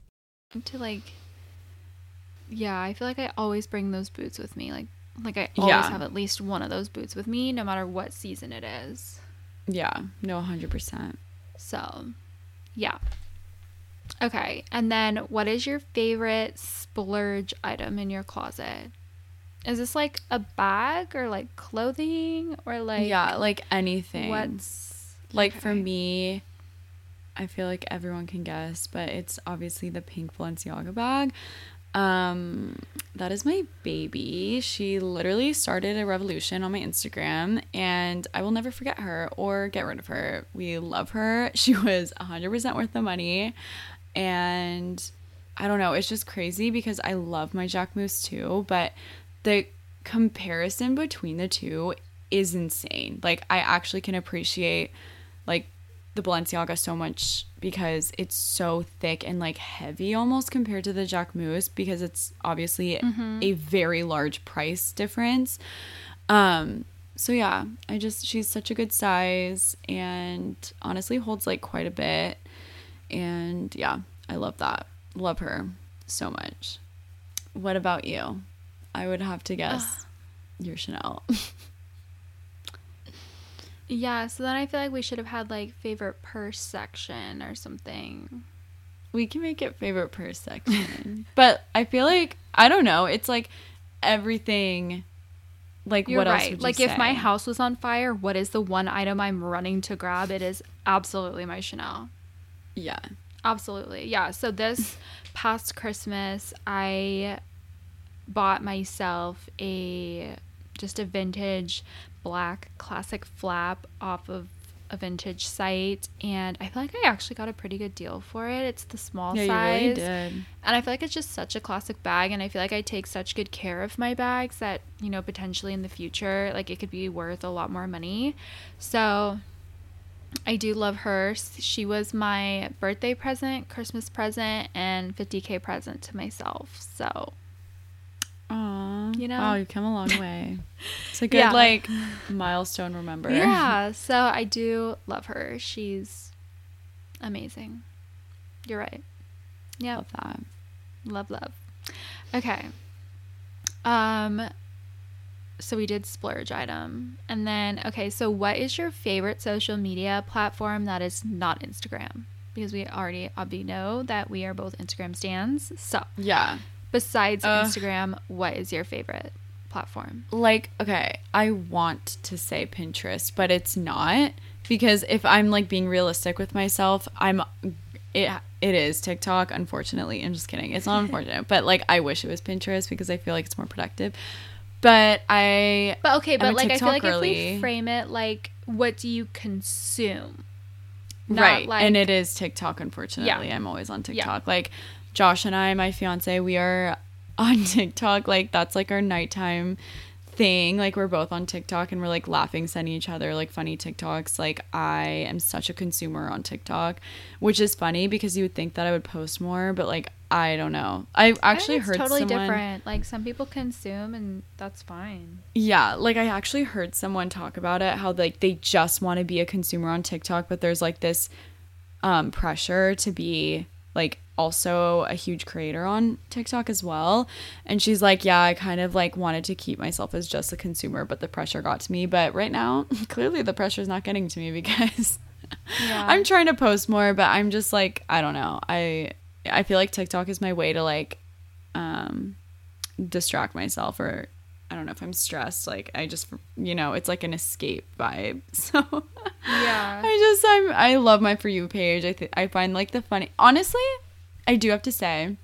To like yeah i feel like i always bring those boots with me like like i Yeah. always have at least one of those boots with me no matter what season it is Yeah, no, hundred percent. so yeah okay and then what is your favorite splurge item in your closet is this like a bag or like clothing or like yeah, like anything. what's like for me? I feel like everyone can guess, but it's obviously the pink Balenciaga bag. Um, that is my baby. She literally started a revolution on my Instagram, and I will never forget her or get rid of her. We love her. She was 100% worth the money, and I don't know. It's just crazy because I love my Jack too, but the comparison between the two is insane. Like I actually can appreciate like the Balenciaga so much because it's so thick and like heavy almost compared to the Jacquemus because it's obviously a very large price difference. Um so yeah, I just she's such a good size and honestly holds like quite a bit. And yeah, I love that. Love her so much. What about you? I would have to guess your Chanel. yeah so then i feel like we should have had like favorite purse section or something We can make it favorite purse section. but I feel like I don't know. It's like everything. Like You're what else right. would you like if my house was on fire, what is the one item I'm running to grab? It is absolutely my Chanel. Yeah. Absolutely. Yeah. So this past Christmas, I bought myself a just a vintage black classic flap off of a vintage site and I feel like I actually got a pretty good deal for it. It's the small Yeah, size. you really did. And I feel like it's just such a classic bag and I feel like I take such good care of my bags that, you know, potentially in the future like it could be worth a lot more money. So I do love her. She was my birthday present, Christmas present, and 50k present to myself. So, Aw. You know? Wow, you've come a long way. It's a good Yeah. like milestone remember. yeah, so I do love her. She's Amazing. You're right. Yeah. Love that. Love, love. Okay. Um so we did splurge item. And then okay, so what is your favorite social media platform that is not Instagram? Because we already obviously know that we are both Instagram stands. So Yeah. Besides Uh. Instagram, what is your favorite platform? like okay i want to say pinterest but it's not because if i'm like being realistic with myself i'm it it is tiktok unfortunately i'm just kidding it's not unfortunate but like i wish it was pinterest because i feel like it's more productive but i But okay, but like I feel like TikTok if we frame it like what do you consume? Right like and it is tiktok unfortunately i'm always on Yeah. tiktok like josh and i my fiance we are on tiktok like that's like our nighttime thing like we're both on tiktok and we're like laughing sending each other like funny tiktoks like i am such a consumer on tiktok which is funny because you would think that i would post more but like i don't know i I actually it's heard totally someone different. Like some people consume and that's fine. yeah, like I actually heard someone talk about it how like they just want to be a consumer on TikTok, but there's like this um pressure to be like also a huge creator on TikTok as well. And she's like, "Yeah, I kind of like wanted to keep myself as just a consumer, but the pressure got to me. But right now, clearly the pressure's not getting to me because Yeah. I'm trying to post more, but I'm just like, I don't know. I I feel like TikTok is my way to like um distract myself or I don't know if I'm stressed. Like I just you know, it's like an escape vibe. So Yeah. I just I'm I love my for you page. I think I find like the funny honestly, I do have to say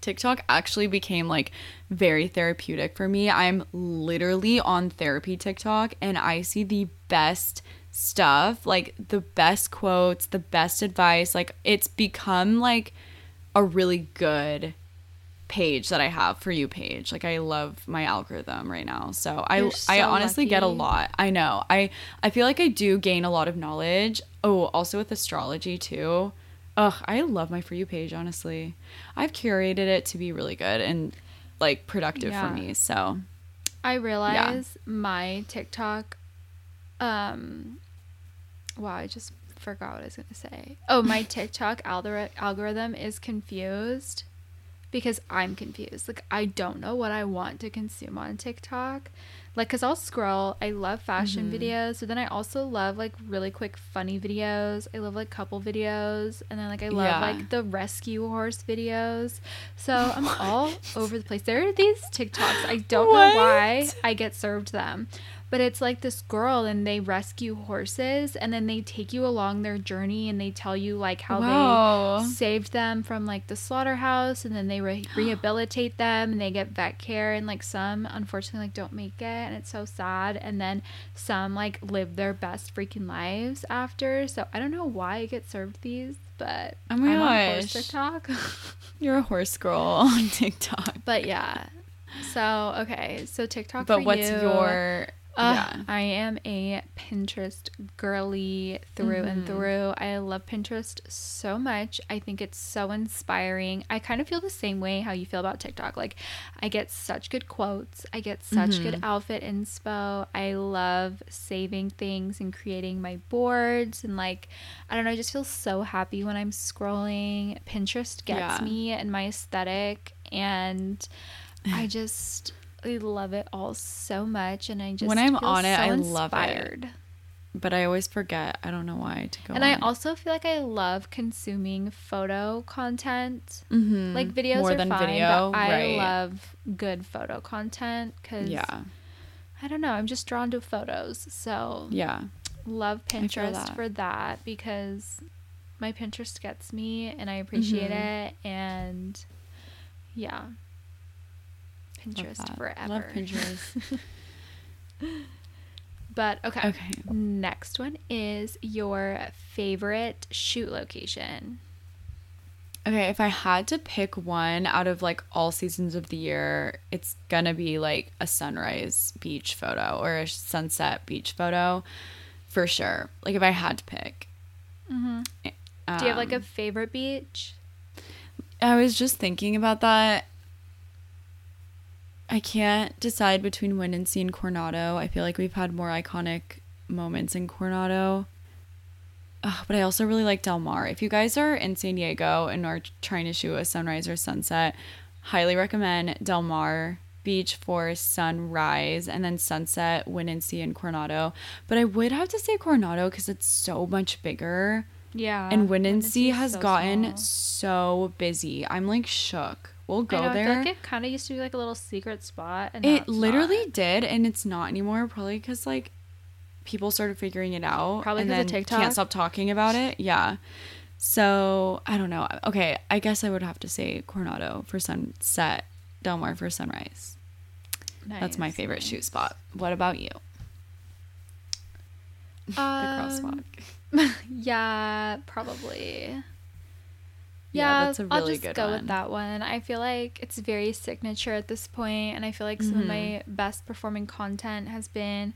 TikTok actually became like very therapeutic for me. I'm literally on therapy TikTok and I see the best stuff, like the best quotes, the best advice. Like it's become like a really good page that I have for you page. Like I love my algorithm right now. So I You're I so honestly get a lot. I know. I I feel like I do gain a lot of knowledge. Oh, also with astrology too. Ugh, I love my for you page, honestly. I've curated it to be really good and like productive Yeah. for me. So I realize my TikTok um wow, I just forgot what I was going to say. Oh, my TikTok algori- algorithm is confused because I'm confused. Like I don't know what I want to consume on TikTok. Like cuz I'll scroll. I love fashion mm-hmm. videos, but then I also love like really quick funny videos. I love like couple videos and then like I love Yeah. like the rescue horse videos. So I'm all over the place. There are these TikToks. I don't know why I get served them. But it's like this girl and they rescue horses and then they take you along their journey and they tell you like how Wow. they saved them from like the slaughterhouse and then they re- rehabilitate them and they get vet care and like some unfortunately like don't make it and it's so sad and then some like live their best freaking lives after. So I don't know why I get served these, but Oh my I'm on horse gosh. TikTok. You're a horse girl on TikTok. but yeah. So okay, so TikTok. But what's you. your Uh, yeah. I am a Pinterest girly through and Mm-hmm. through. I love Pinterest so much. I think it's so inspiring. I kind of feel the same way how you feel about TikTok. Like, I get such good quotes, I get such good Mm-hmm. outfit inspo. I love saving things and creating my boards. And, like, I don't know, I just feel so happy when I'm scrolling. Pinterest gets Yeah. me and my aesthetic. And I just. I love it all so much, and I just When I'm on it, I love it. But I always forget. I don't know why to go And I it. also feel like I love consuming photo content. Mhm. Like videos More are than fine, video, but I right. love good photo content because Yeah. I don't know. I'm just drawn to photos, so Yeah. love Pinterest that. for that because my Pinterest gets me and I appreciate Mhm. it. And yeah, Pinterest forever. Love Pinterest. But okay. Okay. Next one is your favorite shoot location. Okay, if I had to pick one out of like all seasons of the year, it's gonna be like a sunrise beach photo or a sunset beach photo for sure. Like if I had to pick. Mm-hmm. Do you have like a Um, favorite beach? I was just thinking about that. I can't decide between Windansea and Coronado. I feel like we've had more iconic moments in Coronado. Ugh, but I also really like Del Mar. If you guys are in San Diego and are trying to shoot a sunrise or sunset, highly recommend Del Mar Beach for sunrise and then sunset Windansea and Coronado. But I would have to say Coronado because it's so much bigger. Yeah. And is has so gotten small. so busy. I'm like shook. We'll go I know, there. I feel like it kind of used to be like a little secret spot. And It literally not. did, and it's not anymore. Probably because like people started figuring it out, Probably because of TikTok? can't stop talking about it. Yeah. So I don't know. Okay, I guess I would have to say Coronado for sunset, Del Mar for sunrise. Nice, That's my favorite nice. shoot spot. What about you? the Um, crosswalk. Yeah, probably. Yeah, Yeah, that's a I'll just good go one. with that one. I feel like it's very signature at this point, and I feel like some of my Mm-hmm. best performing content has been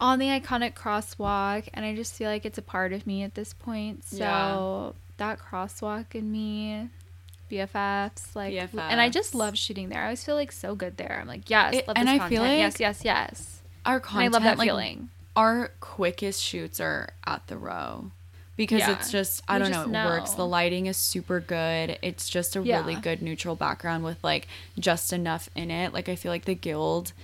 on the iconic crosswalk, and I just feel like it's a part of me at this point. So Yeah. that crosswalk in me, BFFs, like, and I just love shooting there. I always feel like so good there. I'm like, yes, It- love and this I feel yes, like yes, yes. Our And I love that like, feeling. our quickest shoots are at the row because Yeah. it's just I We don't know, just it works. The lighting is super good. It's just a really good neutral background with like just enough in it. Like I feel like the guild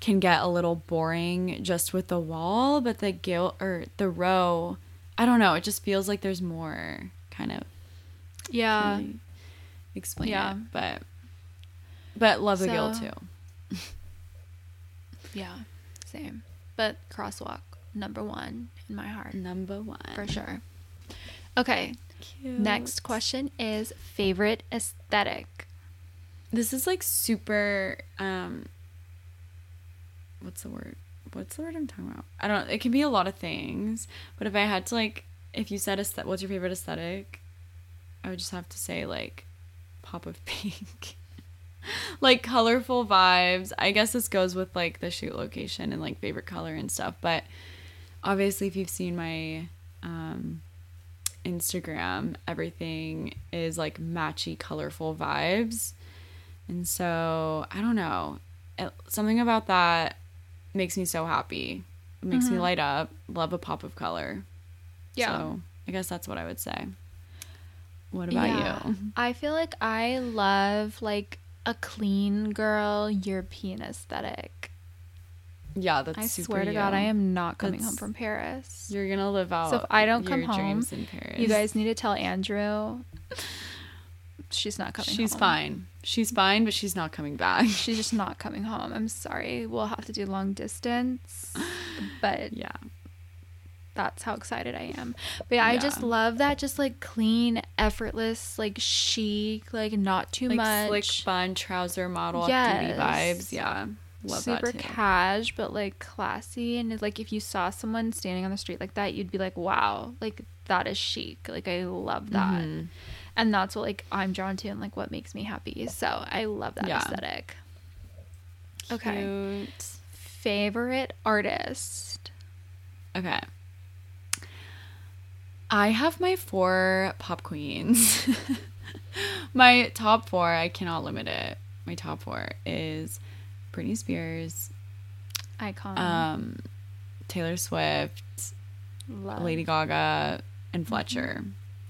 can get a little boring just with the wall, but the guild or the row, I don't know, it just feels like there's more kind of Yeah. really explain Yeah. it, but but love the guild too. Yeah, same. But crosswalk number one in my heart Number one. for sure. Okay, next question is favorite aesthetic. this is like super um what's the word what's the word i'm talking about? I don't it can be a lot of things but if i had to like if you said aesthet- what's your favorite aesthetic? I would just have to say like pop of pink. Like colorful vibes. I guess this goes with like the shoot location and like favorite color and stuff but obviously if you've seen my um instagram everything is like matchy colorful vibes and so I don't know. It, something about that makes me so happy. It makes me light up. Love a pop of color. Mm-hmm. Yeah. So I guess that's what I would say. What about you? I feel like I love like a clean girl European aesthetic. Yeah, that's I super swear to. God, I am not coming home from Paris. You're gonna live out. So if I don't come your home, dreams in Paris. You guys need to tell Andrew. She's not coming. she's home. fine. She's fine, but she's not coming back. She's just not coming home. I'm sorry. We'll have to do long distance. But yeah, that's how excited I am. But yeah, I just love that just like clean, effortless, like chic, like not too like much. slick bun trouser model Yes. vibes. Yeah, love super cash but like classy and like if you saw someone standing on the street like that you'd be like wow like that is chic like i love that Mhm. and that's what like i'm drawn to and like what makes me happy so i love that Yeah. aesthetic okay favorite artist Okay. I have my four pop queens. my top four, I cannot limit it. My top four is Britney Spears, icon um, Taylor Swift, love. Lady Gaga, and Fletcher.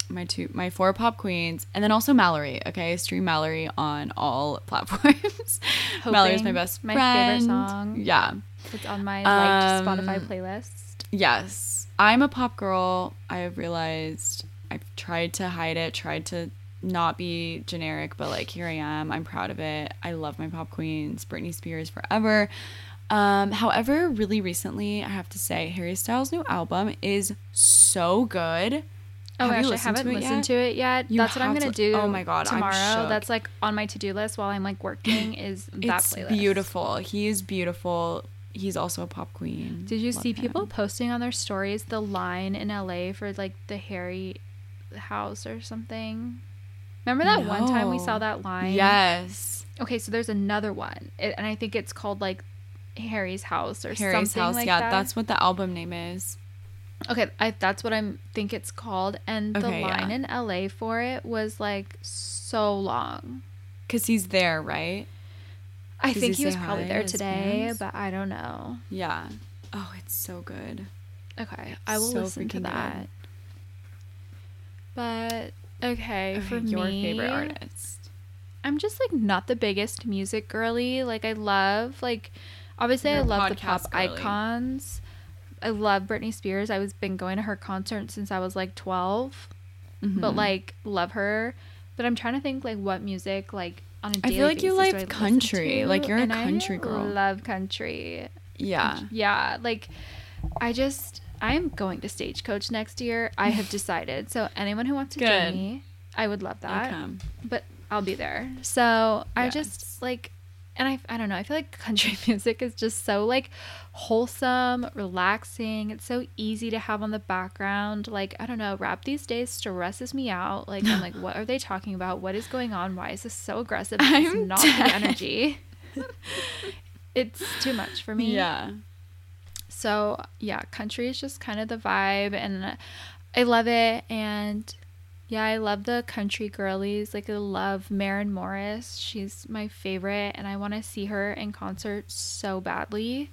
My two, my four pop queens, and then also Mallory. Okay, stream Mallory on all platforms. Mallory's my best my friend. favorite song. Yeah, it's on my liked Um, spotify playlist Yes. I'm a pop girl. I have realized I've tried to hide it, tried to not be generic, but like here I am. I'm proud of it. I love my pop queens, Britney Spears forever. Um, however, really recently, I have to say, Harry Styles' new album is so good. Oh Have gosh, I haven't to listened yet? to it yet. You That's what I'm gonna to- do. oh my God, tomorrow. That's like on my to do list while I'm like working. Is that it's playlist beautiful. He is beautiful. He's also a pop queen. Did you Love see people posting on their stories the line in LA for like the Harry house or something? Remember that one time we saw that line? Yes. Okay, so there's another one, it, and I think it's called like Harry's house or Harry's something house. like yeah, that. that's what the album name is. okay. I that's what I'm think it's called, and the Okay, yeah. line in LA for it was like so long. Cause he's there, right? I think he he was probably there today, fans? but I don't know. Yeah. Oh, it's so good. Okay, I will So listen to freaking good. that. But okay, for your me, favorite artist. I'm just like not the biggest music girly. Like I love like obviously I You're a love the pop girly. icons. I love Britney Spears. I was been going to her concert since I was like 12. Mm-hmm. But like love her. But I'm trying to think like what music like on a daily basis. I feel like you like I country. Like, you're a and I country girl. Love country. Yeah. Yeah, like I just I am going to Stagecoach next year. I have decided. So anyone who wants to Good. join me, I would love that. come. But I'll be there. So I just like and I I don't know. I feel like country music is just so like wholesome, relaxing. It's so easy to have on the background. Like I don't know, rap these days stresses me out. Like I'm like what are they talking about? What is going on? Why is this so aggressive? It's I'm not dead. the energy. it's too much for me. Yeah. So yeah, country is just kind of the vibe, and I love it. And yeah, I love the country girlies. Like I love Maren Morris. She's my favorite, and I want to see her in concert so badly.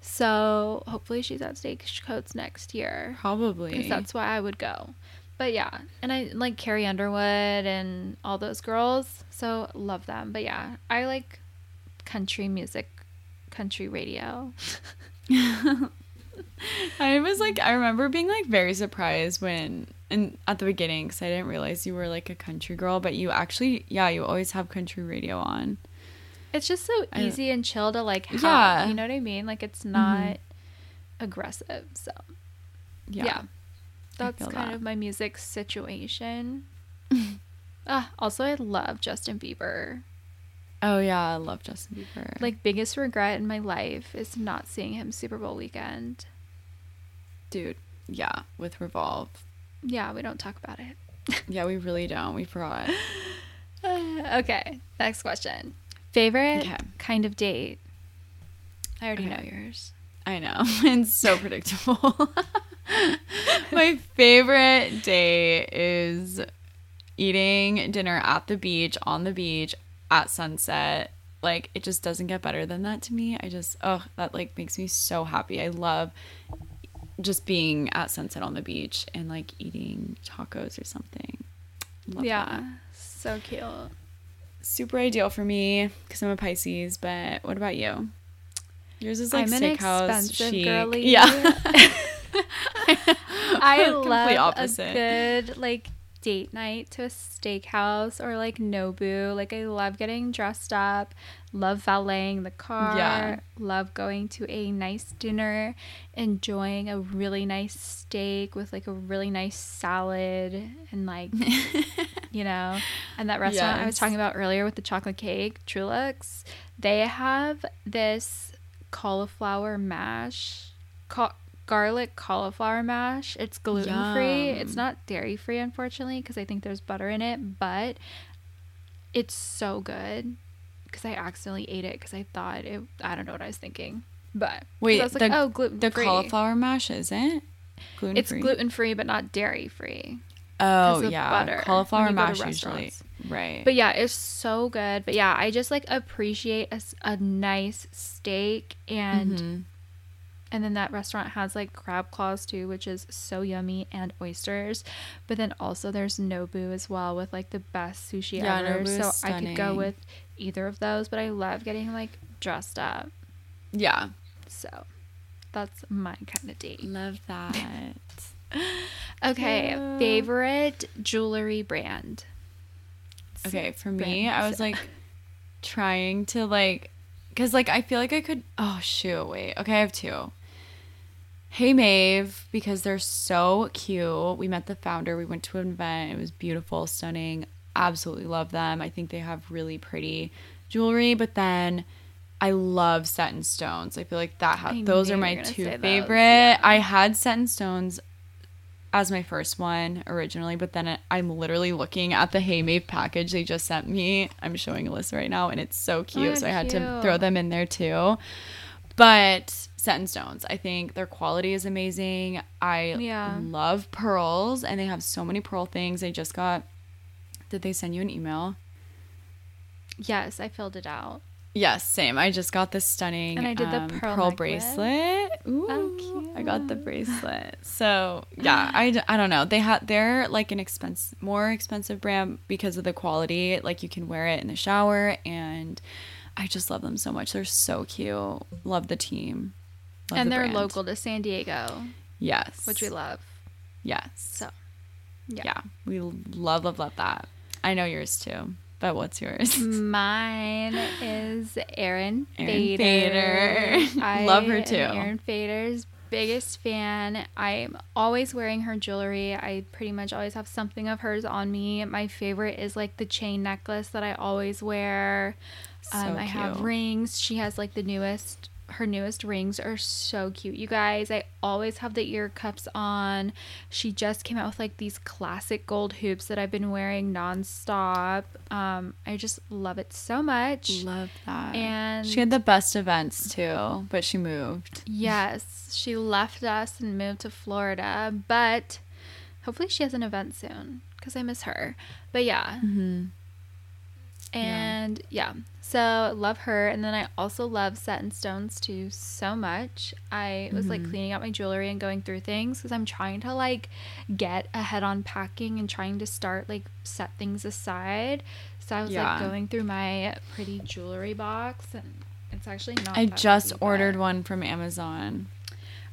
So hopefully she's at Stagecoach next year. Probably. Because that's why I would go. But yeah, and I like Carrie Underwood and all those girls. So love them. But yeah, I like country music, country radio. I was like, I remember being like very surprised when, and at the beginning, because I didn't realize you were like a country girl, but you actually, yeah, you always have country radio on. It's just so easy and chill to like have. Yeah. Mm-hmm. You know what I mean? Like it's not aggressive. So Yeah. yeah, that's kind that. of my music situation. Ah, also, I love Justin Bieber. Oh yeah, I love Justin Bieber. Like biggest regret in my life is not seeing him Super Bowl weekend. dude, yeah, with Revolve. Yeah, we don't talk about it. Yeah, we really don't. We forgot. okay, next question. Favorite Okay. kind of date? I already know yours. I know. It's so predictable. My favorite day is eating dinner at the beach, on the beach, at sunset. Like, it just doesn't get better than that to me. I just, oh, that like makes me so happy. I love just being at sunset on the beach and like eating tacos or something. Love yeah, that. so cute. Super ideal for me because I'm a Pisces, but what about you? Yours is like I'm steakhouse expensive chic. girly. Yeah. I love opposite. a good like date night to a steakhouse or like Nobu. Like I love getting dressed up, love valeting the car, Yeah. love going to a nice dinner, enjoying a really nice steak with like a really nice salad and like you know. And that restaurant I was talking about earlier with the chocolate cake, Truluck's, they have this cauliflower mash, ca- garlic cauliflower mash. It's gluten free. It's not dairy free, unfortunately, because I think there's butter in it, but it's so good. Because I accidentally ate it because I thought it. I don't know what I was thinking, But Wait, I was like, the- oh, gluten The cauliflower mash isn't gluten It's gluten free, but not dairy free. Oh yeah, butter cauliflower you go to mash usually. Right. But yeah, it's so good. But yeah, I just like appreciate a, a nice steak and Mhm. And then that restaurant has like crab claws too, which is so yummy and oysters. But then also there's Nobu as well with like the best sushi Yeah, ever. Nobu is so I could go with either of those, but I love getting like dressed up. yeah, So that's my kind of date. love that. Okay, favorite jewelry brand. okay, for me, I was like trying to like, cause like I feel like I could. Oh shoot, wait. Okay, I have two. Hey Maeve, because they're so cute. We met the founder. We went to an event. It was beautiful, stunning. Absolutely love them. I think they have really pretty jewelry. But then I love set in stones. I feel like that ha- those are my two favorite. yeah. I had set in stones as my first one originally, but then I'm literally looking at the Hey Maeve package they just sent me. I'm showing Allysa right now, and it's so cute. Oh, so I had to throw them in there too. But Set in Stones, I think their quality is amazing. I Yeah. love pearls, and they have so many pearl things. I just got. Did they send you an email? Yes, I filled it out. Yes, same. I just got this stunning And I did the um, pearl necklace. bracelet. Ooh, Oh, I got the bracelet. So yeah, I, I don't know. They had they're like an expense more expensive brand because of the quality. Like you can wear it in the shower, and I just love them so much. They're so cute. Love the team. Love and the they're brand. local to San Diego, Yes, which we love. Yes. So, yeah. yeah, we love love love that. I know yours too. But what's yours? Mine is Erin Fader. Fader. I Love her too. Erin Fader's biggest fan. I'm always wearing her jewelry. I pretty much always have something of hers on me. My favorite is like the chain necklace that I always wear. Um, So I have rings. She has like the newest. Her newest rings are so cute, you guys. I always have the ear cups on. She just came out with like these classic gold hoops that I've been wearing nonstop. Um, I just love it so much. Love that. And- she had the best events too, but she moved. Yes, she left us and moved to Florida, but hopefully she has an event soon because I miss her. But yeah. Mm-hmm. And yeah. so love her. And then I also love Set in Stones too so much. I was like mm-hmm. cleaning out my jewelry and going through things because I'm trying to like get ahead on packing and trying to start like set things aside. So I was Yeah. like going through my pretty jewelry box and it's actually not. I just pretty, ordered one from Amazon.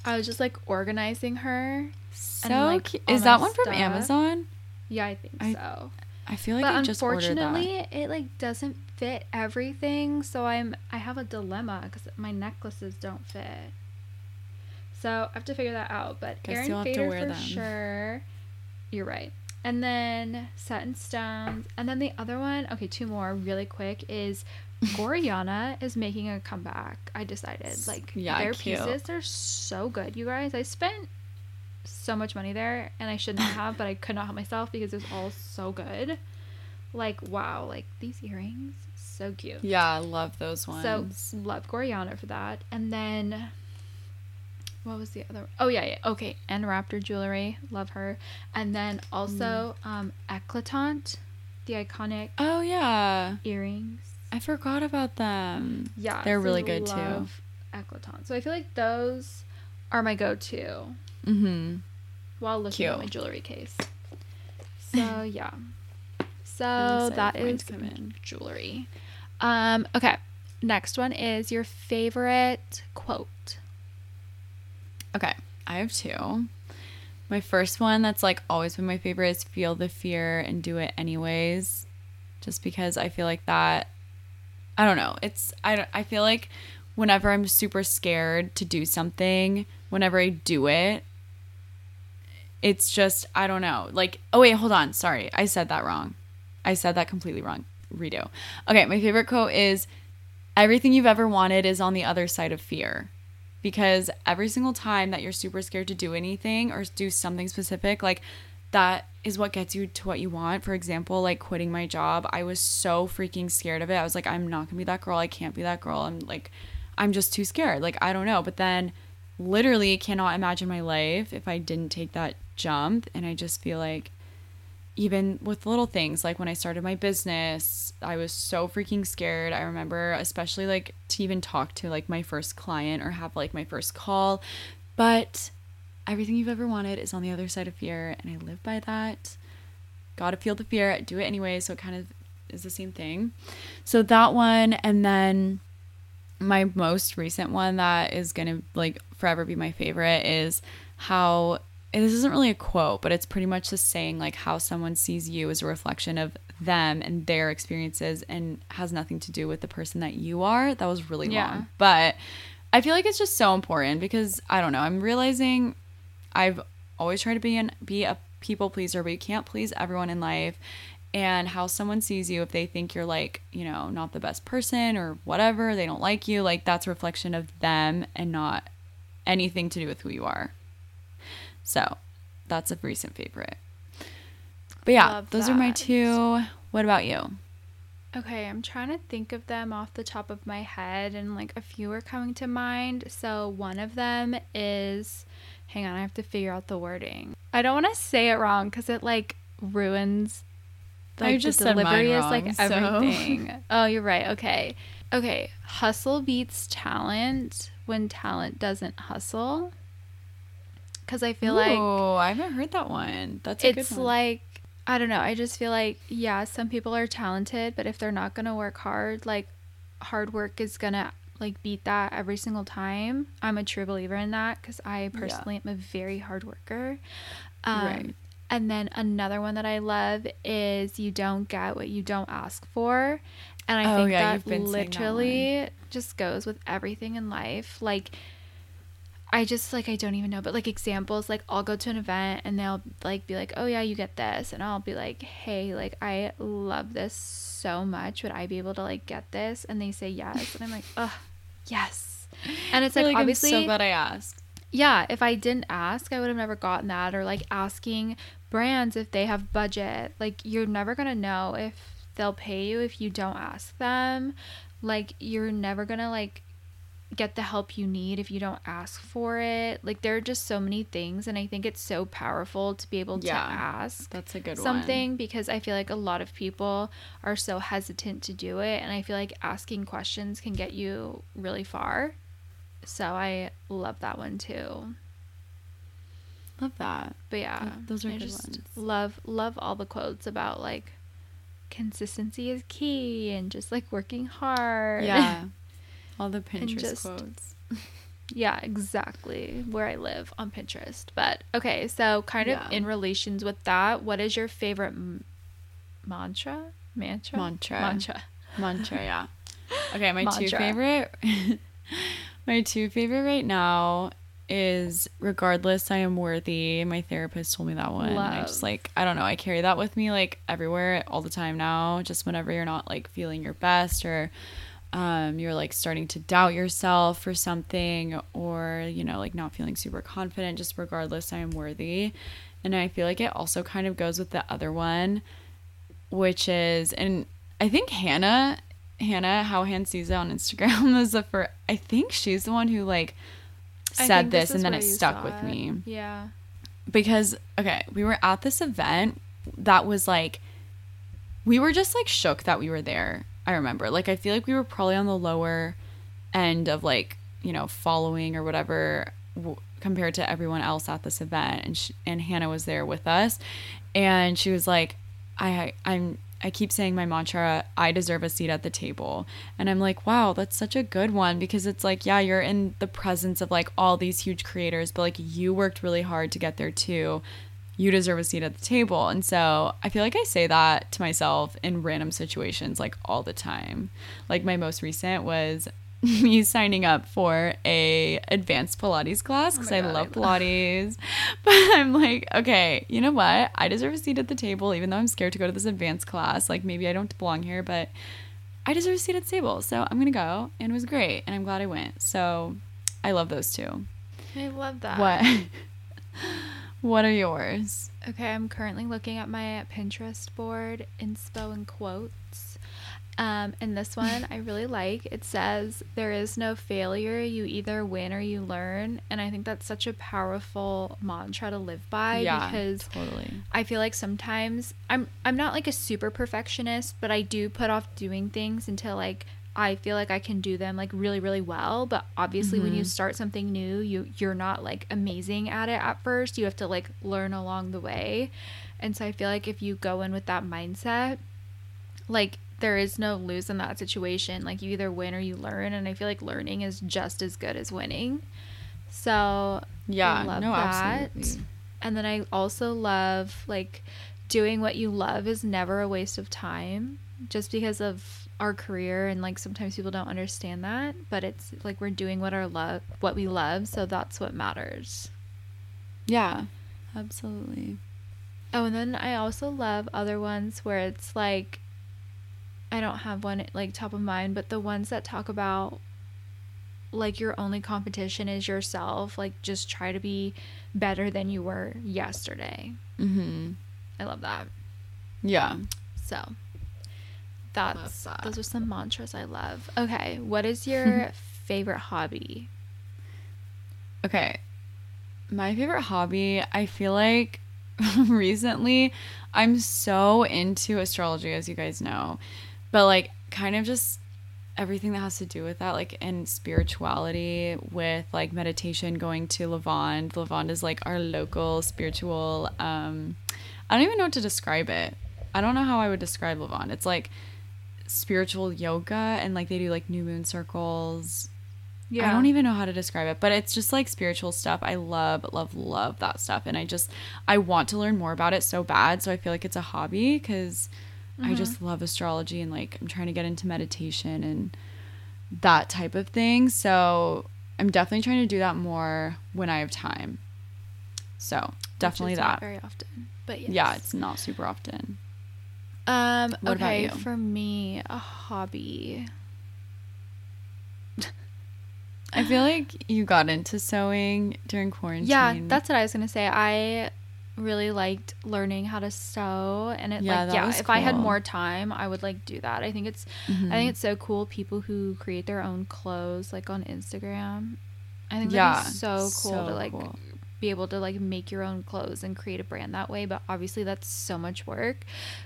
I was just like organizing her. So like, cute. Is that one from. Amazon? Yeah, I think I- so. I feel like but I just unfortunately, it like doesn't fit everything. So I'm I have a dilemma because my necklaces don't fit. So I have to figure that out. But Guess Erin you'll have to Fader for them. sure. You're right. And then Set in Stones. And then the other one, okay, two more really quick is Gorjana is making a comeback. I decided like Yeah, their cute. pieces are so good, you guys. I spent so much money there and I shouldn't have, but I could not help myself because it was all so good. Like wow, like these earrings, so cute. Yeah, I love those ones. So love Gorjana for that. And then what was the other? Oh yeah, yeah. Okay, and Raptor jewelry, love her. And then also Mm. um Eclatant, the iconic oh yeah, earrings. I forgot about them. Yeah, They're so really good, too. Eclatant. So I feel like those are my go-to Mm-hmm. while looking at my jewelry case. So yeah. So that is to come in. jewelry. Um, okay. Next one is your favorite quote. Okay, I have two. My first one that's like always been my favorite is feel the fear and do it anyways. Just because I feel like that I don't know. It's I don't I feel like whenever I'm super scared to do something, whenever I do it, it's just I don't know. Like oh wait, hold on. Sorry. I said that wrong. I said that completely wrong. Redo. Okay, my favorite quote is everything you've ever wanted is on the other side of fear because every single time that you're super scared to do anything or do something specific like that is what gets you to what you want for example like quitting my job i was so freaking scared of it i was like i'm not gonna be that girl i can't be that girl i'm like i'm just too scared like i don't know but then literally cannot imagine my life if i didn't take that jump and i just feel like even with little things like when I started my business, I was so freaking scared. I remember especially like to even talk to like my first client or have like my first call. But everything you've ever wanted is on the other side of fear and I live by that. Got to feel the fear, do it anyway, so it kind of is the same thing. So that one and then my most recent one that is going to like forever be my favorite is how this isn't really a quote, but it's pretty much just saying like how someone sees you is a reflection of them and their experiences and has nothing to do with the person that you are. That was really Yeah. long. But I feel like it's just so important because I don't know, I'm realizing I've always tried to be an be a people pleaser, but you can't please everyone in life. And how someone sees you if they think you're like, you know, not the best person or whatever, they don't like you, like that's a reflection of them and not anything to do with who you are. So that's a recent favorite. But yeah, Love those are my two. What about you? Okay, I'm trying to think of them off the top of my head, and like a few are coming to mind. So one of them is, hang on, I have to figure out the wording. I don't want to say it wrong because it like ruins. I Like, just the delivery is wrong, like so- everything. oh, you're right. Okay, okay, hustle beats talent when talent doesn't hustle. Cuz I feel like Oh, I haven't heard that one. That's a it's good one. like I don't know. I just feel like yeah, some people are talented, but if they're not gonna work hard, like hard work is gonna like beat that every single time. I'm a true believer in that because I personally am a very hard worker. Um, Right. And then another one that I love is you don't get what you don't ask for, and I Oh, think yeah, that saying that literally just goes with everything in life. Like I just like I don't even know, but like examples, like I'll go to an event and they'll like be like, "Oh yeah, you get this," and I'll be like, "Hey, like I love this so much. Would I be able to like get this?" And they say yes, and I'm like, "Ugh, yes." And it's I like, obviously, I'm so glad I asked. Yeah. If I didn't ask, I would have never gotten that. Or like asking brands if they have budget. Like you're never gonna know if they'll pay you if you don't ask them. Like you're never gonna like get the help you need if you don't ask for it. Like there are just so many things and I think it's so powerful to be able Yeah. to ask That's a good one. something because I feel like a lot of people are so hesitant to do it and I feel like asking questions can get you really far. So I love that one too. Love that. But yeah, those are I good just ones. love love all the quotes about like consistency is key and just like working hard. Yeah. All the Pinterest just- quotes. Yeah, exactly. Where I live on Pinterest. But okay, so kind of Yeah. in relations with that, what is your favorite m- mantra? Mantra? Mantra. Mantra. Mantra, yeah. Okay, my two favorite my two favorite right now is regardless I am worthy. My therapist told me that one. and I just like I don't know, I carry that with me like everywhere all the time now. Just whenever you're not like feeling your best or um, you're like starting to doubt yourself for something or you know like not feeling super confident just regardless i am worthy and i feel like it also kind of goes with the other one which is and i think hannah hannah how han sees it on instagram is the first i think she's the one who like said think this and then it stuck with it. me Yeah. because okay, we were at this event that was like we were just like shook that we were there. I remember. Like I feel like we were probably on the lower end of like, you know, following or whatever w- compared to everyone else at this event and she, and Hannah was there with us and she was like I I'm I keep saying my mantra, I deserve a seat at the table. And I'm like, wow, that's such a good one because it's like, yeah, you're in the presence of like all these huge creators, but like you worked really hard to get there too. You deserve a seat at the table. And so I feel like I say that to myself in random situations like all the time. Like my most recent was me signing up for a advanced Pilates class oh because I love I love- Pilates. But I'm like, okay, you know what? I deserve a seat at the table, even though I'm scared to go to this advanced class. Like maybe I don't belong here, but I deserve a seat at the table. So I'm gonna go. And it was great. And I'm glad I went. So I love those two. I love that. What what are yours? Okay, I'm currently looking at my Pinterest board, inspo and quotes. Um, and this one I really like. It says, There is no failure. You either win or you learn. And I think that's such a powerful mantra to live by because totally. I feel like sometimes I'm I'm not like a super perfectionist, but I do put off doing things until like I feel like I can do them like really really well, but obviously when you start something new, you you're not like amazing at it at first. You have to like learn along the way. And so I feel like if you go in with that mindset, like there is no lose in that situation. Like you either win or you learn, and I feel like learning is just as good as winning. So Yeah, I love no, that. absolutely. And then I also love like doing what you love is never a waste of time just because of our career and like sometimes people don't understand that, but it's like we're doing what our love what we love, so that's what matters. Yeah. Absolutely. Oh, and then I also love other ones where it's like I don't have one like top of mind, but the ones that talk about like your only competition is yourself, like just try to be better than you were yesterday. Mm-hmm. I love that. Yeah. So that's that. those are some mantras I love. Okay, what is your favorite hobby? Okay. My favorite hobby, I feel like recently I'm so into astrology as you guys know. But like kind of just everything that has to do with that, like in spirituality, with like meditation, going to Lavande. Lavande is like our local spiritual. Um, I don't even know what to describe it. I don't know how I would describe Lavande. It's like spiritual yoga, and like they do like new moon circles. Yeah. I don't even know how to describe it, but it's just like spiritual stuff. I love, love, love that stuff. And I just, I want to learn more about it so bad. So I feel like it's a hobby because I just love astrology and like I'm trying to get into meditation and that type of thing. So I'm definitely trying to do that more when I have time. So definitely that. very often. But yes. Yeah, it's not super often. Um, What okay, for me, a hobby. I feel like you got into sewing during quarantine. Yeah, that's what I was gonna say. I really liked learning how to sew, and it Yeah, like yeah, if I had more time, I would like do that. I think it's I Mhm. think it's so cool people who create their own clothes like on Instagram. I think Yeah, be so cool so to like cool. be able to like make your own clothes and create a brand that way. But obviously, that's so much work.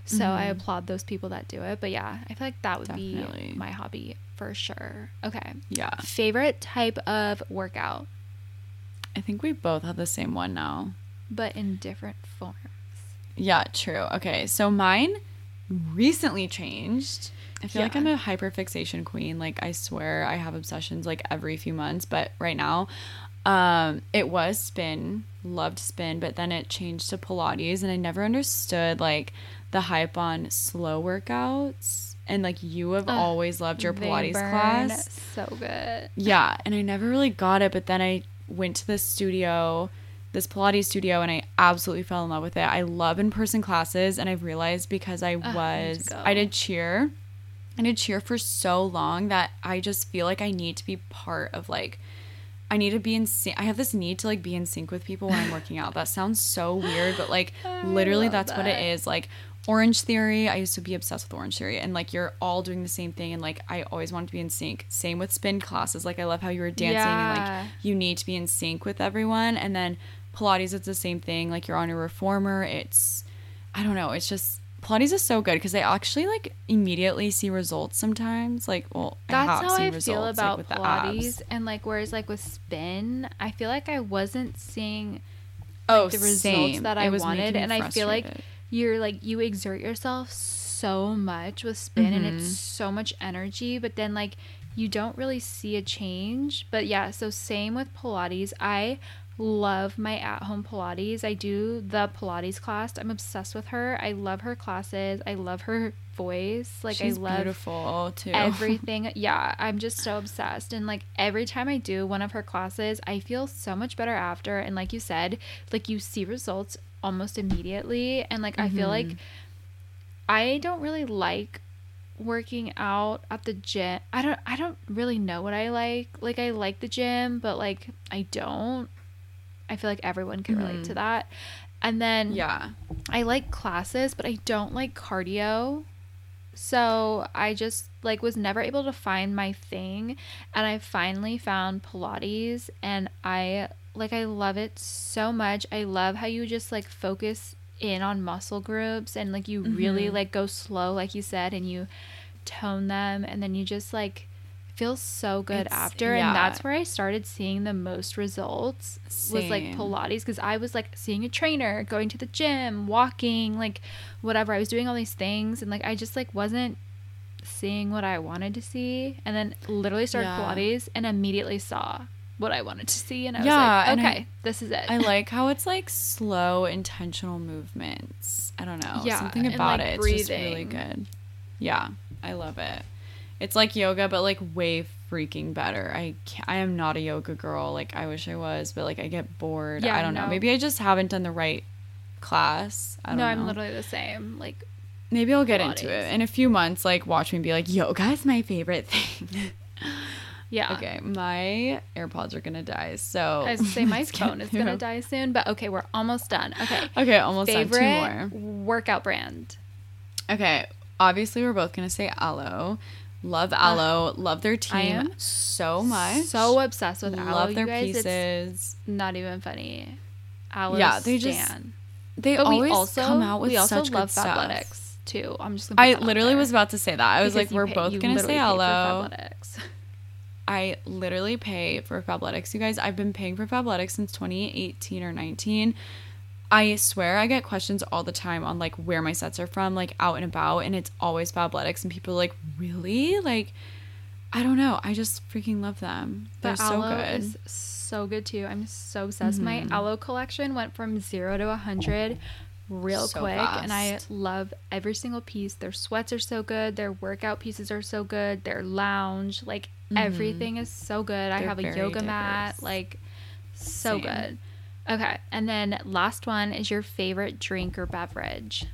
So I Mhm. applaud those people that do it. But yeah, I feel like that would Definitely. be my hobby for sure. Okay, yeah. favorite type of workout, I think we both have the same one now. But in different forms. Yeah, true. Okay, so mine recently changed. I feel like I'm a hyperfixation queen. Like I swear I have obsessions like every few months, but right now um it was spin, loved spin, but then it changed to pilates and I never understood like the hype on slow workouts. And like you have Ugh, always loved your pilates class. So good. Yeah, and I never really got it, but then I went to this studio, this Pilates studio, and I absolutely fell in love with it. I love in person classes, and I've realized because I I was, go. I did cheer. I did cheer for so long that I just feel like I need to be part of like, I need to be in sync. I have this need to like be in sync with people when I'm working out. That sounds so weird, but like literally that's what it is. Like Orange Theory, I used to be obsessed with Orange Theory, and like you're all doing the same thing, and like I always wanted to be in sync. Same with spin classes. Like I love how you were dancing, and like you need to be in sync with everyone. And then Pilates, it's the same thing. Like you're on a reformer. It's, I don't know. It's just Pilates is so good because I actually like immediately see results sometimes. Like, well, I That's have how I results, feel about the Pilates, and like whereas like with spin, I feel like I wasn't seeing Oh, the results same. that I wanted, and I feel like you're like you exert yourself so much with spin, and Mm-hmm. it's so much energy, but then like you don't really see a change. But yeah, so same with Pilates. I love my at-home Pilates. I do the Pilates class. I'm obsessed with her. I love her classes. I love her voice. Like She's I love beautiful too. everything. Yeah, I'm just so obsessed. And like every time I do one of her classes, I feel so much better after. And like you said, like you see results almost immediately. And like I feel like Mm-hmm. I don't really like working out at the gym. I don't I don't really know what I like. Like I like the gym, but like I don't. I feel like everyone can relate to that. And then Mm-hmm. yeah. I like classes, but I don't like cardio. So I just like was never able to find my thing and I finally found Pilates and I like I love it so much. I love how you just like focus in on muscle groups and like you really Mm-hmm. like go slow like you said and you tone them and then you just like feel so good It's- after yeah. and that's where I started seeing the most results was like Pilates because I was like seeing a trainer, going to the gym, walking, like whatever. I was doing all these things and like I just like wasn't seeing what I wanted to see. And then literally started Yeah. Pilates and immediately saw what I wanted to see. And I was Yeah, like, and I- okay, this is it. I like how it's like slow, intentional movements. I don't know. Yeah, Something and, about like, it. It's just really breathing. good. Yeah, I love it. It's like yoga, but like way freaking better. I can't, I am not a yoga girl. Like I wish I was, but like I get bored. Yeah, I don't know. Maybe I just haven't done the right class. I don't no, know. I'm literally the same. Like, Maybe I'll get into it in a few months. Like watch me be like, yoga is my favorite thing. yeah. okay, my AirPods are gonna die. So I say my phone is gonna die soon, but okay, we're almost done. Okay. Okay, almost done. Two more. workout brand. Okay, obviously we're both gonna say Alo. Love Alo. love their team am so much. So obsessed with Alo. love their guys. Pieces. not even funny. Alo Yeah, they just- stan. They But always also come out with we also such love good stuff. Fabletics. too. I'm just. Gonna I literally was about to say that. I was Because like, we're pay- both gonna say literally pay for. Fabletics. I literally pay for Fabletics, you guys. I've been paying for Fabletics since 2018 or 19. I swear I get questions all the time on like where my sets are from, like out and about, and it's always Fabletics, and people are like, really? Like, I don't know. I just freaking love them. They're The so Alo good. Mm-hmm. is so good too. I'm so obsessed. My Alo collection went from zero to a hundred real So quick, and I love every single piece. Their sweats are so good. Their workout pieces are so good. Their lounge, like everything is so good. I Mm-hmm. They're have a yoga mat, like so Same. good. Okay, and then last one is your favorite drink or beverage.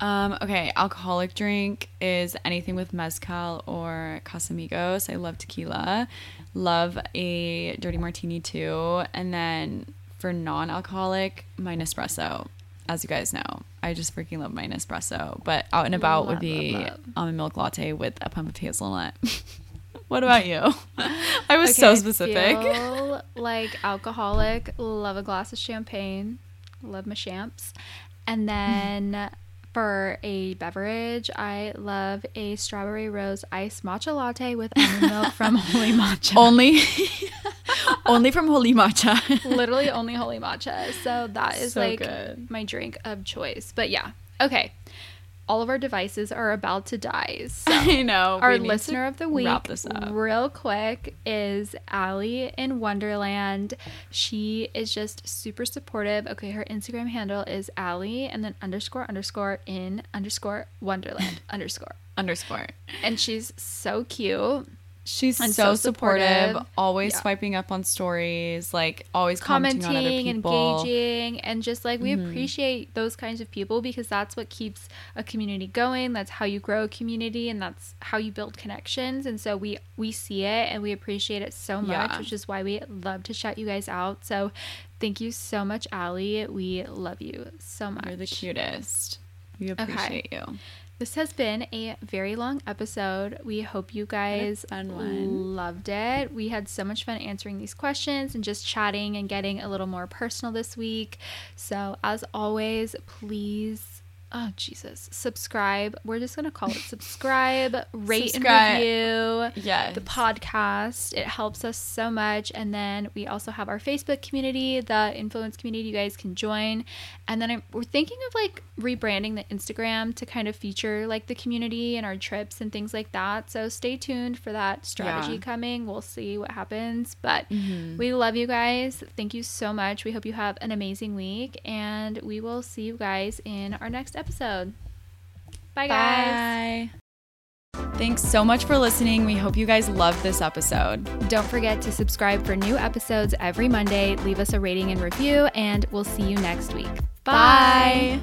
Um, okay, alcoholic drink is anything with mezcal or Casamigos. I love tequila. Love a dirty martini too. And then for non-alcoholic, my Nespresso. As you guys know, I just freaking love my Nespresso. But out and about would be love, love. almond milk latte with a pump of hazelnut. what about you? I was so I specific. feel like alcoholic. Love a glass of champagne. Love my champs. And then for a beverage, I love a strawberry rose iced matcha latte with almond milk from Holy Matcha. only, only from Holy Matcha. Literally only Holy Matcha. So that is So like good. my drink of choice. But yeah, okay. All of our devices are about to die. So I know. our we need to listener of the week, Wrap this up. real quick, is Allie in Wonderland. She is just super supportive. Okay, her Instagram handle is Allie and then underscore underscore in underscore Wonderland underscore. Underscore. And she's so cute. She's And so, so supportive, supportive. always Yeah. swiping up on stories, like always commenting, on other commenting, people. engaging, and just like we Mm-hmm. appreciate those kinds of people because that's what keeps a community going. That's how you grow a community, and that's how you build connections. And so we we see it and we appreciate it so much, Yeah. which is why we love to shout you guys out. So thank you so much, Allie. We love you so much. You're the cutest. We appreciate you. This has been a very long episode. We hope you guys loved it. We had so much fun answering these questions and just chatting and getting a little more personal this week. So, as always, please. Oh Jesus! Subscribe. We're just gonna call it subscribe, rate Subscribe. and review Yes. the podcast. It helps us so much. And then we also have our Facebook community, the influence community you guys can join. And then I'm, we're thinking of like rebranding the Instagram to kind of feature like the community and our trips and things like that. So stay tuned for that strategy Yeah. coming. We'll see what happens. But Mm-hmm. we love you guys. Thank you so much. We hope you have an amazing week. And we will see you guys in our next episode. Bye, guys. Bye. Thanks so much for listening. We hope you guys loved this episode. Don't forget to subscribe for new episodes every Monday. Leave us a rating and review, and we'll see you next week. Bye.